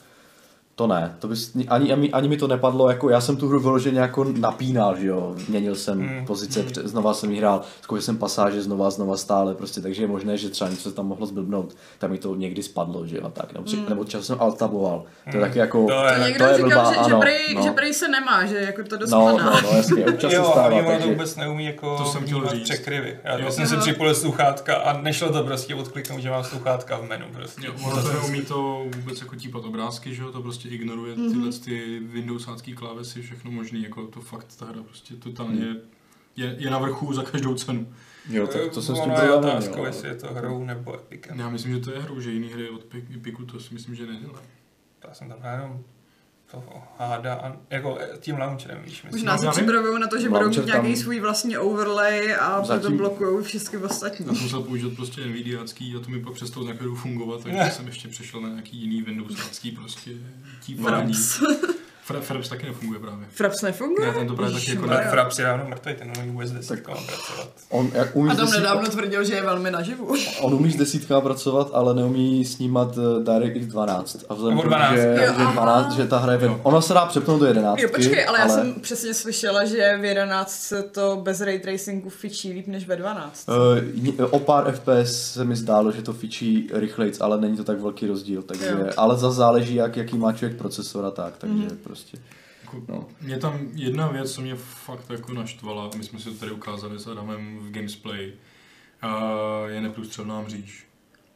Speaker 2: to ne, to bys, ani, ani, ani, mi to nepadlo, jako já jsem tu hru vyloženě jako napínal, že jo, měnil jsem
Speaker 1: Mm,
Speaker 2: pozice, pře- znova jsem jí hrál, zkoušel jsem pasáže znova, znova stále, prostě, takže je možné, že třeba něco se tam mohlo zblbnout, tam mi to někdy spadlo, že jo, tak, nebo, mm. nebo čas jsem altaboval, to je taky jako,
Speaker 1: To je-
Speaker 3: To
Speaker 1: to
Speaker 3: někdo
Speaker 2: je
Speaker 3: říkal,
Speaker 2: blbá,
Speaker 3: že,
Speaker 2: ano,
Speaker 3: že, prej,
Speaker 2: no.
Speaker 3: že prej se nemá, že jako to dost
Speaker 2: no, no, no, jasně, občas se
Speaker 1: Jo, a
Speaker 2: stává,
Speaker 1: ono to
Speaker 2: takže...
Speaker 1: vůbec neumí jako
Speaker 4: To jsem chtěl říct.
Speaker 1: překryvy. Já,
Speaker 4: Jo.
Speaker 1: já jsem si
Speaker 3: Aha.
Speaker 1: připojil sluchátka a nešlo to prostě odkliknout, že mám sluchátka v menu. Prostě.
Speaker 4: Jo, ono to neumí to vůbec jako típat obrázky, že jo, to prostě ignoruje tyhle ty Windowsácký klávesy, všechno možný, jako to fakt ta hra prostě totálně je, je na vrchu za každou cenu.
Speaker 2: Jo, tak to jsem s tím
Speaker 1: je
Speaker 2: neměl.
Speaker 1: jestli je to hrou nebo Epicem.
Speaker 4: Já myslím, že to je hrou, že jiný hry od Pi- Epiku to si myslím, že nedělají.
Speaker 1: Já jsem tam jenom to háda a jako tím launcherem, víš, myslím.
Speaker 3: Možná se
Speaker 4: já
Speaker 3: připravují na to, že budou mít nějaký
Speaker 2: tam-
Speaker 3: svůj vlastní overlay a proto
Speaker 2: Zatím-
Speaker 3: blokují všechny
Speaker 4: Já
Speaker 3: ostatní.
Speaker 4: jsem musel použít prostě Nvidiácký a to mi pak přestalo chvíli fungovat, takže jsem ještě přešel na nějaký jiný Windowsácký prostě típání.
Speaker 3: Fraps.
Speaker 4: Fra- Fraps taky nefunguje právě.
Speaker 3: Fraps nefunguje?
Speaker 4: Ne, ten to právě taky jako ne-
Speaker 1: Fraps je dávno mrtvý, ten umí vůbec desítkama pracovat.
Speaker 2: On, jak umí, s
Speaker 3: Adam
Speaker 2: desít,
Speaker 3: nedávno tvrdil, že je velmi naživu.
Speaker 2: on umí s desítkama pracovat, ale neumí snímat uh, DirectX 12. A vzhledem tomu,
Speaker 1: 12.
Speaker 2: že,
Speaker 3: Jo,
Speaker 2: že, 12, že ta hra je ve... Ona se dá přepnout do 11.
Speaker 3: Jo, počkej, ale já jsem přesně slyšela, že v 11 se to bez ray tracingu fičí líp než ve 12.
Speaker 2: Uh, o pár FPS se mi zdálo, že to fičí rychlejc, ale není to tak velký rozdíl, takže,
Speaker 3: Jo.
Speaker 2: ale zase záleží, jak, jaký má člověk procesor a tak, takže mm. prostě.
Speaker 4: Jako,
Speaker 2: No.
Speaker 4: Mě tam jedna věc, co mě fakt jako naštvala, my jsme si to tady ukázali s Adamem v Gamesplay, a je neprůstřelná mříž.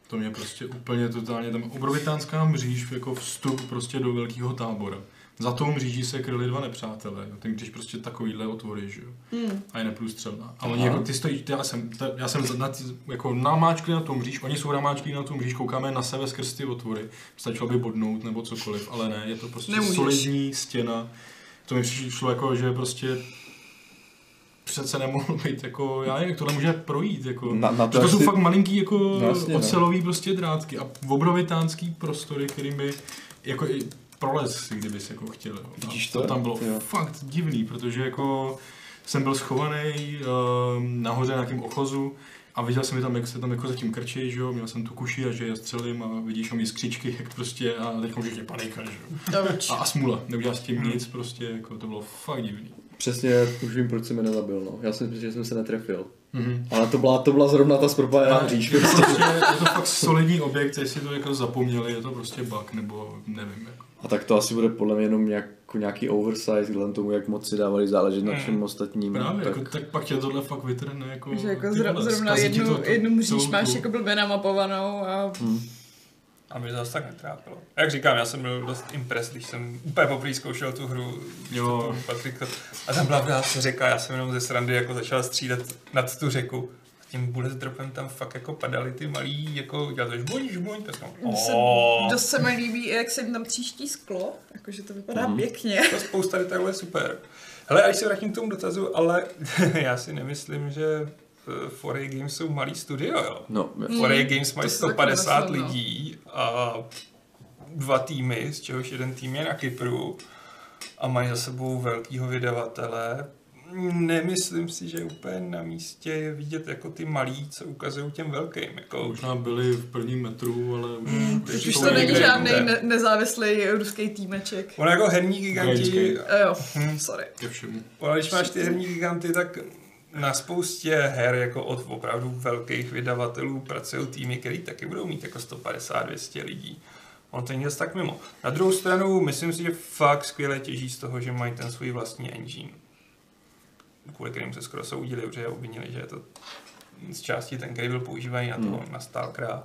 Speaker 4: To mě prostě úplně totálně, tam obrovitánská mříž jako vstup prostě do velkého tábora. Za tou mříží se kryli dva nepřátelé, jo. ten když prostě takovýhle otvory, že jo.
Speaker 3: Hmm.
Speaker 4: A je neprůstřelná. A oni
Speaker 2: Aha.
Speaker 4: jako, ty stojí, já jsem, ta, já jsem na, ty- jako namáčkli na tu mříž, oni jsou namáčkli na tu mříž, koukáme na sebe skrz ty otvory. Stačilo by bodnout nebo cokoliv, ale ne, je to prostě
Speaker 3: Nemůžeš.
Speaker 4: solidní stěna. To mi přišlo jako, že prostě přece nemohlo být jako, já nevím, jak tohle může projít, jako.
Speaker 2: Na- na to,
Speaker 4: to, jsou
Speaker 2: si-
Speaker 4: fakt malinký jako
Speaker 2: No jasně, no.
Speaker 4: ocelový prostě drátky a obrovitánský prostory, kterými jako i prolez si, kdyby se jako chtěl.
Speaker 2: Vidíš
Speaker 4: to
Speaker 2: to?
Speaker 4: tam bylo
Speaker 2: Jo.
Speaker 4: fakt divný, protože jako jsem byl schovaný um, nahoře na nějakém ochozu a viděl jsem tam, jak se tam jako zatím krčí, že jo, měl jsem tu kuši a že je střelím a vidíš tam jiskřičky, jak prostě a teď můžeš je panika, že jo. A, a smula, neudělal s tím nic, prostě jako to bylo fakt divný.
Speaker 2: Přesně, už vím, proč jsem je nezabil, no. Já si myslím, že jsem se netrefil.
Speaker 4: Mhm.
Speaker 2: Ale to byla, to byla zrovna ta.
Speaker 4: Je to, prostě, je to fakt solidní objekt, jestli to jako zapomněli, je to prostě bug, nebo nevím. Jako.
Speaker 2: A tak to asi bude podle mě jenom nějak, jako nějaký oversize, vzhledem tomu, jak moc si dávali záležet na všem
Speaker 1: Hmm.
Speaker 2: ostatním.
Speaker 4: Právě,
Speaker 2: tak...
Speaker 4: jako, tak pak tě tohle fakt vytrhne. Jako,
Speaker 3: Že jako zro,
Speaker 4: vole,
Speaker 3: zrovna jednu,
Speaker 4: to- to-
Speaker 3: jednu mříž
Speaker 4: celou
Speaker 3: máš jako blbě namapovanou a
Speaker 2: Hm.
Speaker 1: A mě to zase tak netrápilo. Jak říkám, já jsem byl dost impres, když jsem úplně poprvé zkoušel tu hru
Speaker 4: Jo.
Speaker 1: tu Patrika. A tam byla právě řeka, já jsem jenom ze srandy jako začal střílet nad tu řeku. Tím bullet dropem tam fakt jako padaly ty malý, jako dělal to žbuň, žbuň, tak jsem,
Speaker 3: Mně se, dost mi líbí, jak se jim tam tříští sklo, jakože to vypadá
Speaker 2: Mhm.
Speaker 3: pěkně.
Speaker 1: To spousta detailů je super. Hele, až se vrátím k tomu dotazu, ale já si nemyslím, že eh, 4A Games jsou malý studio, jo.
Speaker 2: No,
Speaker 3: Mm.
Speaker 1: 4A Games mají
Speaker 3: to si taky
Speaker 1: 150
Speaker 3: myslím, no.
Speaker 1: lidí a dva týmy, z čehož jeden tým je na Kypru a mají za sebou velkýho vydavatele. Nemyslím si, že úplně na místě je vidět jako ty malí, co ukazují těm velkým. Jako,
Speaker 4: Možná byli v prvním metru, ale už...
Speaker 1: Mm,
Speaker 4: teď
Speaker 3: Už to není
Speaker 1: někde
Speaker 3: žádný ne- nezávislý ruský týmeček.
Speaker 1: ono jako herní giganti.
Speaker 3: Eh, Jo,
Speaker 1: hm,
Speaker 3: sorry.
Speaker 4: Ke všemu.
Speaker 1: ono, když máš ty herní giganty, tak na spoustě her jako od opravdu velkých vydavatelů pracují týmy, který taky budou mít jako 150-200 lidí. On to není tak mimo. Na druhou stranu, myslím si, že fakt skvěle těží z toho, že mají ten svůj vlastní engine. Kvůli kterým se skoro soudili, protože je obvinili, že je to z části ten, který byl používaný na to,
Speaker 2: Hmm.
Speaker 1: na Stalkera.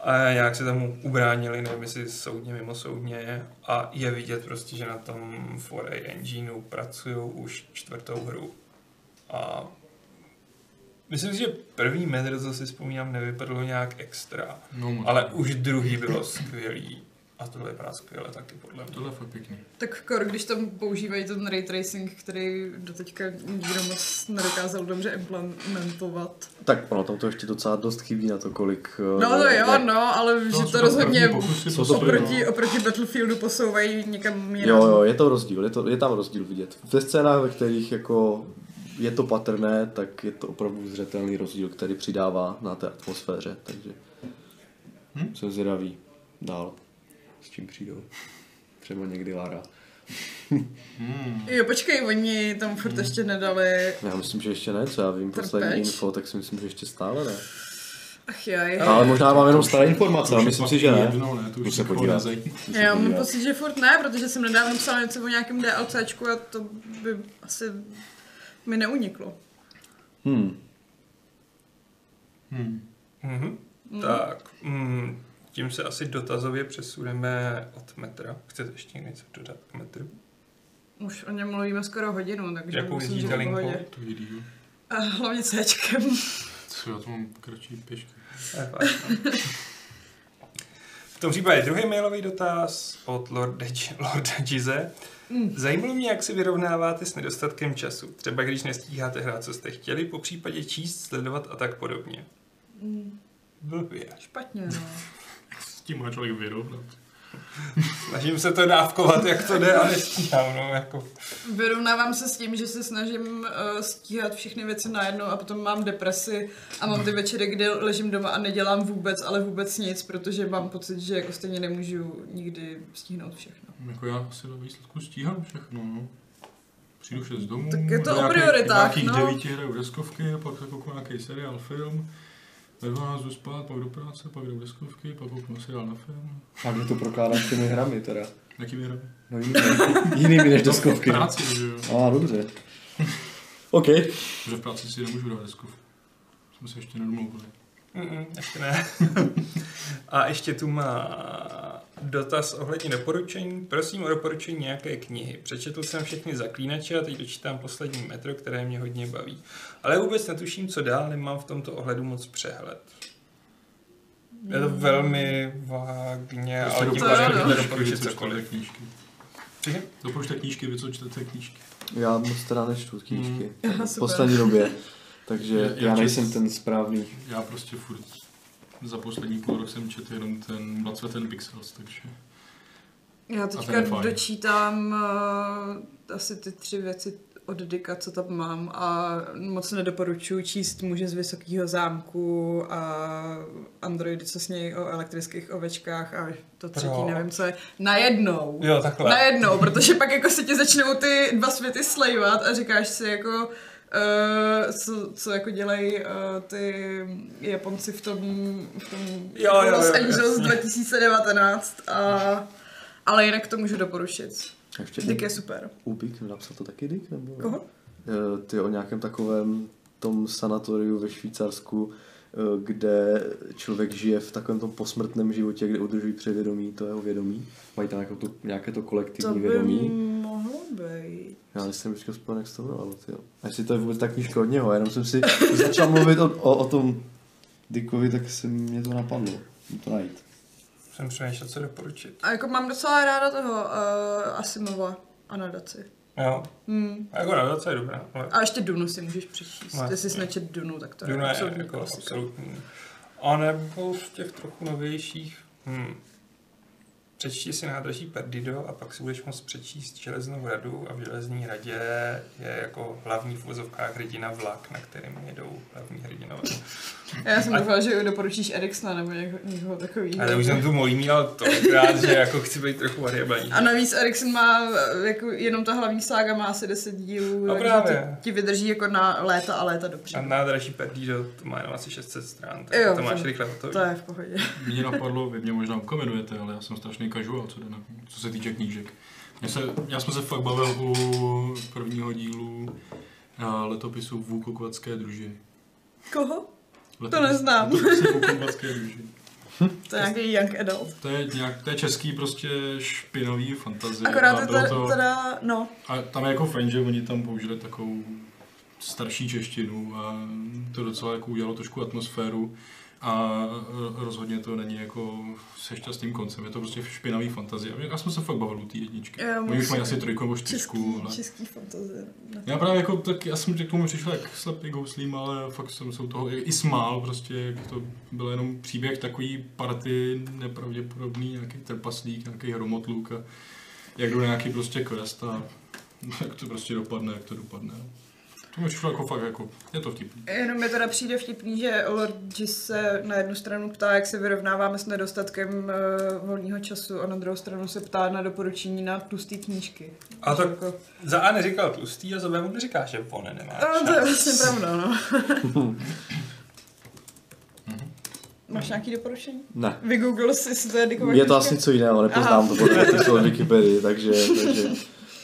Speaker 1: A jak se tomu ubránili, nevím jestli soudně, mimo soudně. A je vidět prostě, že na tom 4A engineu pracují už čtvrtou hru. A myslím si, že první metr, co si vzpomínám, nevypadalo nějak extra.
Speaker 4: No.
Speaker 1: Ale už druhý bylo skvělý. A tohle vypadá skvěle taky, podle mě.
Speaker 4: Tohle je fakt pěkný.
Speaker 3: Tak kor, když tam používají ten ray tracing, který doteďka nikdo moc nedokázal dobře implementovat.
Speaker 2: tak ono tam to ještě docela dost chybí na to, kolik... eh,
Speaker 3: No to jo,
Speaker 2: jak-
Speaker 3: no, ale že
Speaker 4: jsou
Speaker 3: to rozhodně
Speaker 4: pokusy, to
Speaker 2: to
Speaker 3: oproti, oproti Battlefieldu posouvají někam jinam.
Speaker 2: Jo, jo, je to rozdíl, je, to, je tam rozdíl vidět. Ve scénách, ve kterých jako je to patrné, tak je to opravdu zřetelný rozdíl, který přidává na té atmosféře, takže
Speaker 4: Hm?
Speaker 2: jsem zvědavý dál, s čím přijdou. Třeba někdy Lara.
Speaker 4: Hmm.
Speaker 3: Jo, počkej, oni tam furt ještě nedali,
Speaker 2: Já myslím, že ještě ne, co já vím, poslední info, tak si myslím, že ještě stále ne.
Speaker 3: ach jaj.
Speaker 2: Ale možná mám jenom staré informace, ale myslím si, že ne.
Speaker 4: Jedno, ne, to už
Speaker 2: se podívat.
Speaker 3: Já mám pocit, že furt ne, protože jsem nedávno psala něco o nějakém DLCčku a to by asi mi neuniklo.
Speaker 2: Hmm.
Speaker 4: Hmm.
Speaker 1: Mhm.
Speaker 3: Mm.
Speaker 1: Tak, mm, tím se asi dotazově přesuneme od metra. Chcete ještě něco dodat k metru?
Speaker 3: Už o něm mluvíme skoro hodinu, takže
Speaker 1: Jakou
Speaker 3: myslím, že
Speaker 1: linkou?
Speaker 4: To vidí, jo.
Speaker 3: A hlavně Cčkem.
Speaker 4: Co, já to mám kratší pěšky.
Speaker 1: To je fajn, no. V tom případě druhý mailový dotaz od Lorda, Lorda Gize.
Speaker 3: Mm.
Speaker 1: Zajímalo mě, jak se vyrovnáváte s nedostatkem času. Třeba když nestíháte hrát, co jste chtěli, po případě číst, sledovat a tak podobně.
Speaker 3: Mm,
Speaker 1: Blbě.
Speaker 3: Špatně, no.
Speaker 4: Tím má člověk vyrovnat.
Speaker 1: Snažím se to dávkovat, jak to jde a nestíhám. No, jako.
Speaker 3: Vyrovnávám se s tím, že se snažím uh, stíhat všechny věci najednou a potom mám depresi a mám ty večery, kdy ležím doma a nedělám vůbec, ale vůbec nic, protože mám pocit, že jako stejně nemůžu nikdy stihnout všechno.
Speaker 4: Jako já asi do výsledku stíhám všechno, no. Přijdu šest domů,
Speaker 3: Tak je to o prioritách,
Speaker 4: nějakých
Speaker 3: no.
Speaker 4: devíti hraju deskovky, pak se kouknu nějaký seriál, film, ve 12 jdu spát, pak do práce, pak jdu deskovky, pak kouknu seriál na film.
Speaker 2: A mě to prokládáš těmi hrami teda.
Speaker 4: Jaký výroby?
Speaker 2: No jinými, jinými než deskovky.
Speaker 4: V práci, že jo.
Speaker 2: A, dobře. OK.
Speaker 4: Že v práci si nemůžu dát deskovku. Jsme se ještě nedomluvili.
Speaker 1: Mm, ještě ne. A ještě tu má dotaz ohledně doporučení. Prosím o doporučení nějaké knihy. Přečetl jsem všechny zaklínače a teď dočítám poslední metro, které mě hodně baví. Ale vůbec netuším, co dál, nemám v tomto ohledu moc přehled. Je to velmi vágně,
Speaker 4: Prostě
Speaker 1: ale pádem
Speaker 3: knížky,
Speaker 1: můžete doporučit cokoliv.
Speaker 4: knížky. Doporučte knížky, vy co čtete knížky.
Speaker 2: Já moc teda nečtu knížky.
Speaker 3: Aha,
Speaker 2: V poslední době. Takže
Speaker 4: Já-
Speaker 2: já,
Speaker 4: já
Speaker 2: nejsem ten správný.
Speaker 4: Já prostě furt za poslední půl rok jsem četl jenom ten Blood, Sweat and Pixels, takže...
Speaker 3: Já
Speaker 4: ten
Speaker 3: teďka dočítám uh, asi ty tři věci od Dika, co tam mám a moc nedoporučuji číst muže z Vysokého zámku a androidy, co snějí o elektrických ovečkách a to třetí,
Speaker 1: Proč?
Speaker 3: nevím co je, najednou.
Speaker 1: Jo, takhle.
Speaker 3: Najednou, protože pak jako se ti začnou ty dva světy slejvat a říkáš si jako, uh, co, co jako dělají uh, ty Japonci v tom, v tom
Speaker 1: Jo, jo,
Speaker 3: Los
Speaker 1: jo,
Speaker 3: Angeles
Speaker 1: jasně.
Speaker 3: 2019 a, ale jinak to můžu doporučit.
Speaker 2: Ještě
Speaker 3: Dick je super.
Speaker 2: Ubik, napsal to taky Dick? Nebo?
Speaker 3: Koho?
Speaker 2: Eh, Ty o nějakém takovém tom sanatoriu ve Švýcarsku, kde člověk žije v takovém tom posmrtném životě, kde udržují převědomí, to jeho vědomí. Mají tam jako to, nějaké to
Speaker 3: To
Speaker 2: kolektivní
Speaker 3: by
Speaker 2: vědomí.
Speaker 3: mohlo být.
Speaker 2: Já nejsem vždycky vzpomen, jak se to jmenovalo, tyjo. A jestli to je vůbec ta knížka od něho, jenom jsem si začal mluvit o, o, o tom Dickovi, tak se mě to napadlo. Jdu to najít.
Speaker 1: Jsem přemýšlel, co doporučit.
Speaker 3: A jako mám docela ráda toho uh, Asimova a nadaci.
Speaker 1: Jo,
Speaker 3: Hmm.
Speaker 1: a jako nadace je dobrá, ale
Speaker 3: A ještě Dunu si můžeš přečíst. Jestli jsi
Speaker 1: jasně.
Speaker 3: nečet Dunu, tak to je
Speaker 1: Duna je
Speaker 3: absolutní
Speaker 1: jako
Speaker 3: klasika.
Speaker 1: absolutní. A nebo z těch trochu novějších, hmm. Přečti si nádraží Perdido a pak si budeš moct přečíst Železnou radu a v Železní radě je jako hlavní v uvozovkách hrdina vlak, na kterým jedou hlavní hrdinové.
Speaker 3: Já jsem
Speaker 1: A-
Speaker 3: doufala, že doporučíš Eriksona nebo někoho, někoho takového.
Speaker 1: Ale už jsem tu molí měl tolikrát, že jako chci být trochu variabilní.
Speaker 3: A navíc Erikson má, jako jenom ta hlavní sága má asi 10 dílů, takže
Speaker 1: právě.
Speaker 3: ti, ti vydrží jako na léta a léta dobře.
Speaker 1: A nádraží Perdido to má jenom asi 600 stran, tak
Speaker 3: Jo,
Speaker 1: to máš rychle hotový.
Speaker 3: To je v pohodě.
Speaker 4: Mě napadlo, vy mě možná ukomenujete, ale já jsem strašný casual, co, jde na, co se týče knížek. Mě se, já jsem se fakt bavil u prvního dílu a letopisu Vůkokvatské družiny.
Speaker 3: Koho?
Speaker 4: Letopis,
Speaker 3: neznám.
Speaker 4: Vůkokvatské družiny.
Speaker 3: To je nějaký young adult.
Speaker 4: To je, nějak, to je český prostě špinavý fantazie.
Speaker 3: Akorát
Speaker 4: a
Speaker 3: je
Speaker 4: bylo
Speaker 3: to, teda, no,
Speaker 4: A tam je jako fajn, že oni tam použili takovou starší češtinu a to docela jako udělalo trošku atmosféru a rozhodně to není jako se šťastným koncem, je to prostě špinavý fantazie. Já jsem se fakt bavil u té jedničky. Oni už mají asi trojku nebo čtyřku,
Speaker 3: český,
Speaker 4: ale...
Speaker 3: český fantazie.
Speaker 4: Já právě jako, tak já jsem k tomu přišel jak slepý gouslím, ale fakt jsem se u toho i, smál, prostě, jak to byl jenom příběh takový party nepravděpodobný, nějaký trpaslík, nějaký hromotluk a jak jdu na nějaký prostě quest a jak to prostě dopadne, jak to dopadne. To mi přišlo jako fakt jako, je to vtipný.
Speaker 3: Jenom mi teda přijde vtipný, že Lord se na jednu stranu ptá, jak se vyrovnáváme s nedostatkem uh, volného času a na druhou stranu se ptá na doporučení na tlusté knížky.
Speaker 1: A tak
Speaker 3: Jako,
Speaker 1: za A neříkal tlustý a za B mu neříká, že on nemá
Speaker 3: no, to je vlastně pravda, no. Máš nějaký doporučení?
Speaker 2: Ne.
Speaker 3: Vygooglil jsi, jestli to je
Speaker 2: Je to
Speaker 3: knížka?
Speaker 2: asi něco jiného, nepoznám
Speaker 3: Aha.
Speaker 2: to podle Wikipedii, takže, takže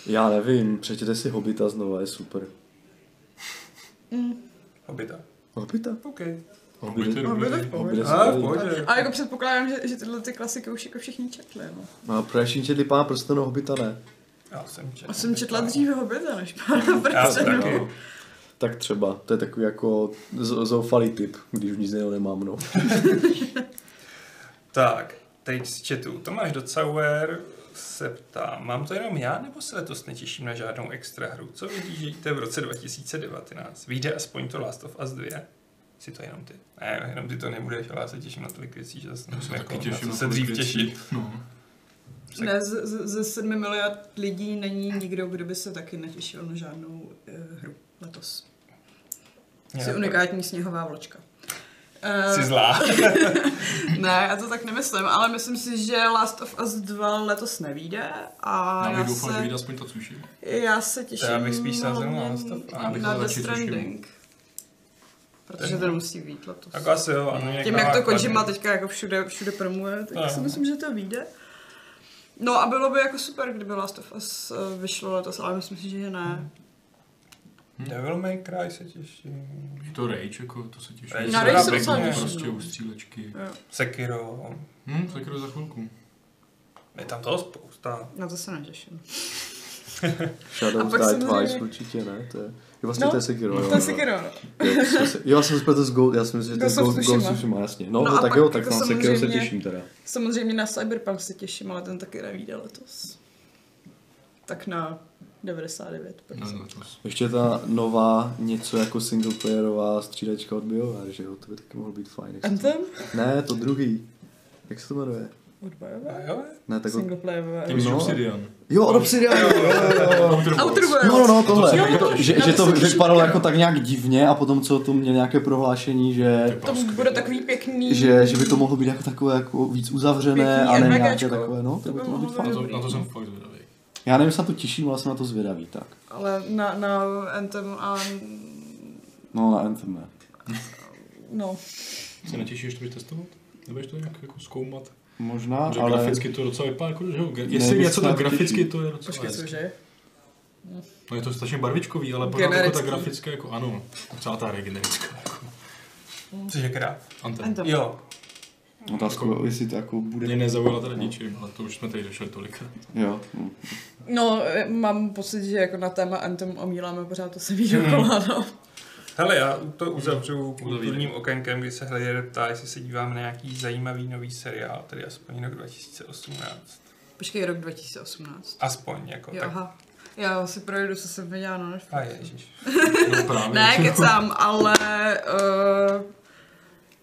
Speaker 2: já nevím, přečtěte si Hobita znova, je super.
Speaker 1: Hobita.
Speaker 2: Hobita?
Speaker 1: OK.
Speaker 4: Hobbit je
Speaker 3: Hobbit je
Speaker 4: dobrý.
Speaker 3: v pohodě.
Speaker 2: Hobbit je
Speaker 1: A,
Speaker 3: jako předpokládám, že, že tyhle ty klasiky už jako všichni četli, no.
Speaker 2: No a pro všichni četli pána prstenů Hobita ne.
Speaker 1: Já jsem četl.
Speaker 3: A jsem četla dříve Hobita, než pána
Speaker 1: Já
Speaker 3: prstenů.
Speaker 1: taky.
Speaker 2: Tak třeba, to je takový jako zoufalý typ, když už nic jiného nemám, no.
Speaker 1: Tak, teď z chatu. Tomáš Docauer se ptá, mám to jenom já, nebo se letos netěším na žádnou extra hru? Co vyhlížíte v roce 2019? Vyjde aspoň to Last of Us 2? Si to jenom ty. Ne, jenom ty to nebudeš, ale já se těším na tolik věcí, že zase
Speaker 4: Já se
Speaker 1: jako,
Speaker 4: taky těším
Speaker 1: co
Speaker 4: na
Speaker 1: se dřív těšit.
Speaker 4: No.
Speaker 3: Ne, z- z- ze 7 miliard lidí není nikdo, kdo by se taky netěšil na žádnou uh, hru letos. Jsi unikátní sněhová vločka.
Speaker 1: Jsi
Speaker 3: Uh,
Speaker 1: zlá.
Speaker 3: ne, já to tak nemyslím, ale myslím si, že Last of Us 2 letos nevíde a
Speaker 4: Já
Speaker 3: já,
Speaker 4: bych doufal, že
Speaker 3: se,
Speaker 4: vyjde aspoň ta Tsushima.
Speaker 3: já se těším
Speaker 1: já bych spíš sázel na Last of Us.
Speaker 3: Na Death
Speaker 4: Tsushima.
Speaker 3: Stranding. Protože to musí být letos.
Speaker 1: Tak asi jo, ano.
Speaker 3: Tím, jak to. Kojima teďka jako všude, všude promuje, tak
Speaker 1: No.
Speaker 3: si myslím, že to vyjde. No a bylo by jako super, kdyby Last of Us eh, vyšlo letos, ale myslím si, že ne.
Speaker 1: Devil May Cry se těším.
Speaker 4: To Rage, jako, to se těším.
Speaker 1: Rage
Speaker 3: Na
Speaker 1: se
Speaker 3: Rage se docela těším.
Speaker 4: Prostě
Speaker 3: no.
Speaker 4: u střílečky.
Speaker 3: Jo.
Speaker 1: Sekiro.
Speaker 4: Hm, tak za chvilku.
Speaker 1: Je tam toho spousta.
Speaker 3: Na to se netěším.
Speaker 2: Shadows
Speaker 3: A pak
Speaker 2: Die Twice určitě ne, to je... Jo, vlastně
Speaker 3: No,
Speaker 2: to je Sekiro, jo.
Speaker 3: To je. Sekiro, no.
Speaker 2: Jo, jsem se- Jo, jsem spletl s Gold, já si myslím, že to je
Speaker 3: of
Speaker 2: Ghost, Ghost
Speaker 3: Tsushima.
Speaker 2: of jasně. No,
Speaker 3: No
Speaker 2: no tak jo, tak
Speaker 3: jako
Speaker 2: na Sekiro se těším teda.
Speaker 3: Samozřejmě na Cyberpunk se těším, ale ten taky nevíde letos. Tak na 99.
Speaker 4: No, no,
Speaker 2: Ještě ta nová něco jako singleplayerová střídačka od BioWare, že jo, to by taky mohlo být fajn. se to-
Speaker 3: Anthem?
Speaker 2: Ne, to druhý. Jak se to jmenuje?
Speaker 3: Od BioWare?
Speaker 1: A jo?
Speaker 2: Ne, tak od...
Speaker 3: Singleplayové.
Speaker 4: Ty
Speaker 2: No.
Speaker 4: Obsidian?
Speaker 2: Jo, od Obsidian, jo, jo, jo.
Speaker 4: Outer Worlds.
Speaker 2: No, no, no, tohle.
Speaker 3: Jo,
Speaker 2: to, že, že
Speaker 3: to
Speaker 2: vypadalo jako tak nějak divně a potom co to měl nějaké prohlášení, že,
Speaker 3: To bude takový pěkný.
Speaker 2: že, že by to mohlo být jako takové jako víc uzavřené
Speaker 3: Pěkný
Speaker 2: a ne nějaké takové, no,
Speaker 3: To
Speaker 2: by to mohlo být fajn.
Speaker 4: to, na to jsem fakt zvědavý.
Speaker 2: Já nevím, jestli na to těším, ale jsem na to zvědavý, tak.
Speaker 3: Ale na, na Anthem a...
Speaker 2: No, na Anthem ne.
Speaker 3: No.
Speaker 4: Se netěšíš, to budeš testovat? Nebudeš to nějak jako zkoumat?
Speaker 2: Možná,
Speaker 4: Že
Speaker 2: ale...
Speaker 4: graficky to docela vypadá jako, že jo? Jestli něco, tak graficky to je docela
Speaker 3: Počkej,
Speaker 4: hezky.
Speaker 3: cože?
Speaker 4: No je to strašně barvičkový, ale pořád jako ta grafická, jako ano, celá ta hra je generická. Jako.
Speaker 1: Což je krát.
Speaker 4: Anthem.
Speaker 3: Anthem.
Speaker 1: Jo.
Speaker 2: Otázku, jestli to jako bude...
Speaker 4: Mě nezaujala teda ničím, ale to už jsme tady došli tolikrát.
Speaker 2: Jo.
Speaker 3: No, mám pocit, že jako na téma Anthem omíláme pořád to se ví dokola, no.
Speaker 1: Hele, já to uzavřu
Speaker 4: Uzavírej.
Speaker 1: kulturním okénkem, kdy se hledě ptá, jestli se díváme na nějaký zajímavý nový seriál, tedy aspoň rok 2018.
Speaker 3: Počkej, rok 2018.
Speaker 1: Aspoň, jako
Speaker 3: Jo,
Speaker 1: tak.
Speaker 3: aha. Já si projdu, co jsem viděla na Netflixu.
Speaker 1: A ježiš.
Speaker 4: No právě.
Speaker 3: Ne, kecám, ale uh,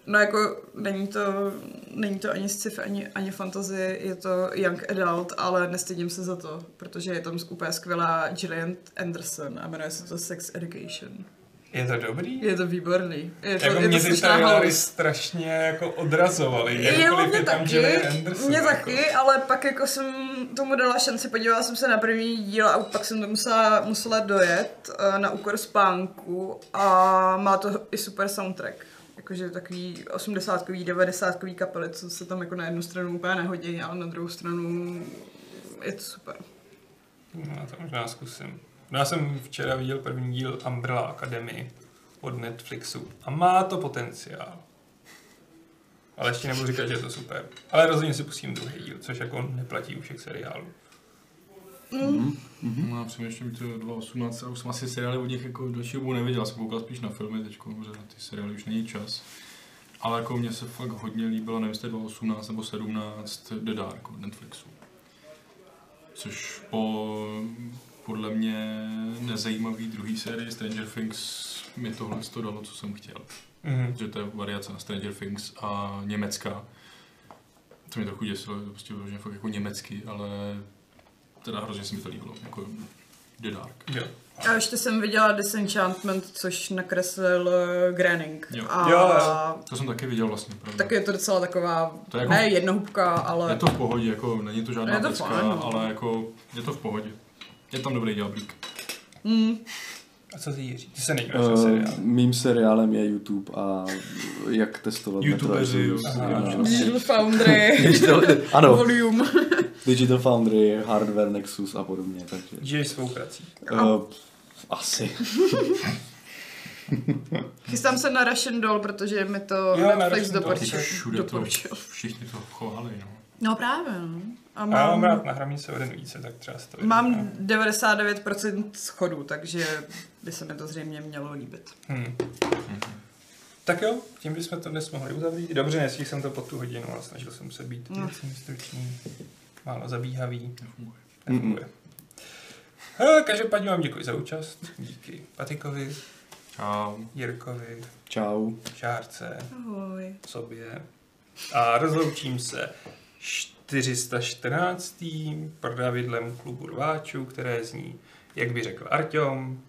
Speaker 3: no jako není to, není to ani sci-fi, ani, ani fantasy, je to young adult, ale nestydím se za to, protože je tam úplně skvělá Gillian Anderson a jmenuje se to Sex Education.
Speaker 1: Je to dobrý?
Speaker 3: Je to výborný. Je to,
Speaker 1: jako
Speaker 3: je to
Speaker 1: mě ty
Speaker 3: strašná
Speaker 1: seriály
Speaker 3: halus.
Speaker 1: strašně jako odrazovaly. Jakkoliv
Speaker 3: mě
Speaker 1: je tam Gillian Anderson.
Speaker 3: mě
Speaker 1: jako.
Speaker 3: taky, ale pak jako jsem tomu dala šanci, podívala jsem se na první díl a pak jsem to musela, musela dojet eh, na úkor spánku a má to i super soundtrack. Jakože takový 80-kový, 90-kový kapely, co se tam jako na jednu stranu úplně nehodí, ale na druhou stranu je to super.
Speaker 1: No, to možná zkusím. No, já jsem včera viděl první díl Umbrella Academy od Netflixu a má to potenciál. Ale ještě nebudu říkat, že je to super. Ale rozhodně si pustím druhý díl, což jako neplatí u všech seriálů.
Speaker 4: No, já přemýšlím, to 2018 a už jsem asi seriály od nich jako další dobu neviděl, jsem koukal spíš na filmy teď, že na ty seriály už není čas. Ale jako mně se fakt hodně líbilo, nevím, jestli to je 2018 nebo 17 The Dark od Netflixu. Což po podle mě nezajímavý druhý série Stranger Things mi tohle to dalo, co jsem chtěl.
Speaker 1: Mhm.
Speaker 4: Že to je variace na Stranger Things a německá. To mě trochu děsilo, je to prostě vyloženě fakt jako německy, ale teda hrozně se mi to líbilo, jako The Dark.
Speaker 1: Jo.
Speaker 3: A ještě jsem viděla Disenchantment, což nakreslil uh, Groening.
Speaker 4: Jo.
Speaker 3: A
Speaker 1: Jo, jo.
Speaker 4: To jsem taky viděl vlastně, pravda.
Speaker 3: tak je to docela taková,
Speaker 4: To je jako-
Speaker 3: ne jednohubka, ale...
Speaker 4: Je to v pohodě, jako není to žádná
Speaker 3: Je to no.
Speaker 4: ale jako je to v pohodě. Je tam dobrý ďáblík.
Speaker 3: Mm,
Speaker 1: A co ty Jiří? Ty se na
Speaker 2: Uh,
Speaker 1: seriál.
Speaker 2: mým seriálem je YouTube a jak testovat
Speaker 4: YouTubeři.
Speaker 3: Digital Foundry,
Speaker 2: ano,
Speaker 3: Volume.
Speaker 2: Digital Foundry, Hardware Nexus a podobně, takže...
Speaker 1: Žiješ svou prací.
Speaker 2: Uh, asi.
Speaker 3: Chystám se na Russian Doll, protože mi to
Speaker 1: Jo,
Speaker 3: Netflix doporučil.
Speaker 4: Všude to, všichni to chovali, no.
Speaker 3: No právě, no. A
Speaker 1: A já mám
Speaker 3: mám,
Speaker 1: rád na hraní o den více, tak třeba to
Speaker 3: mám
Speaker 1: no.
Speaker 3: 99% schodů, takže by se mi to zřejmě mělo líbit.
Speaker 1: Hmm. Tak jo, tím bychom to dnes mohli uzavřít. Dobře, nestihl jsem to po tu hodinu, ale snažil jsem se být
Speaker 3: No.
Speaker 1: stručný, málo zabíhavý.
Speaker 4: Nefunguje.
Speaker 1: Nefunguje. Eh, Každopádně vám děkuji za účast. Díky Patikovi,
Speaker 4: Čau.
Speaker 1: Jirkovi,
Speaker 2: Čau.
Speaker 1: Šárce,
Speaker 3: Ahoj.
Speaker 1: sobě. A rozloučím se 414. prodavidlem klubu rváčů, které zní, jak by řekl Arťom,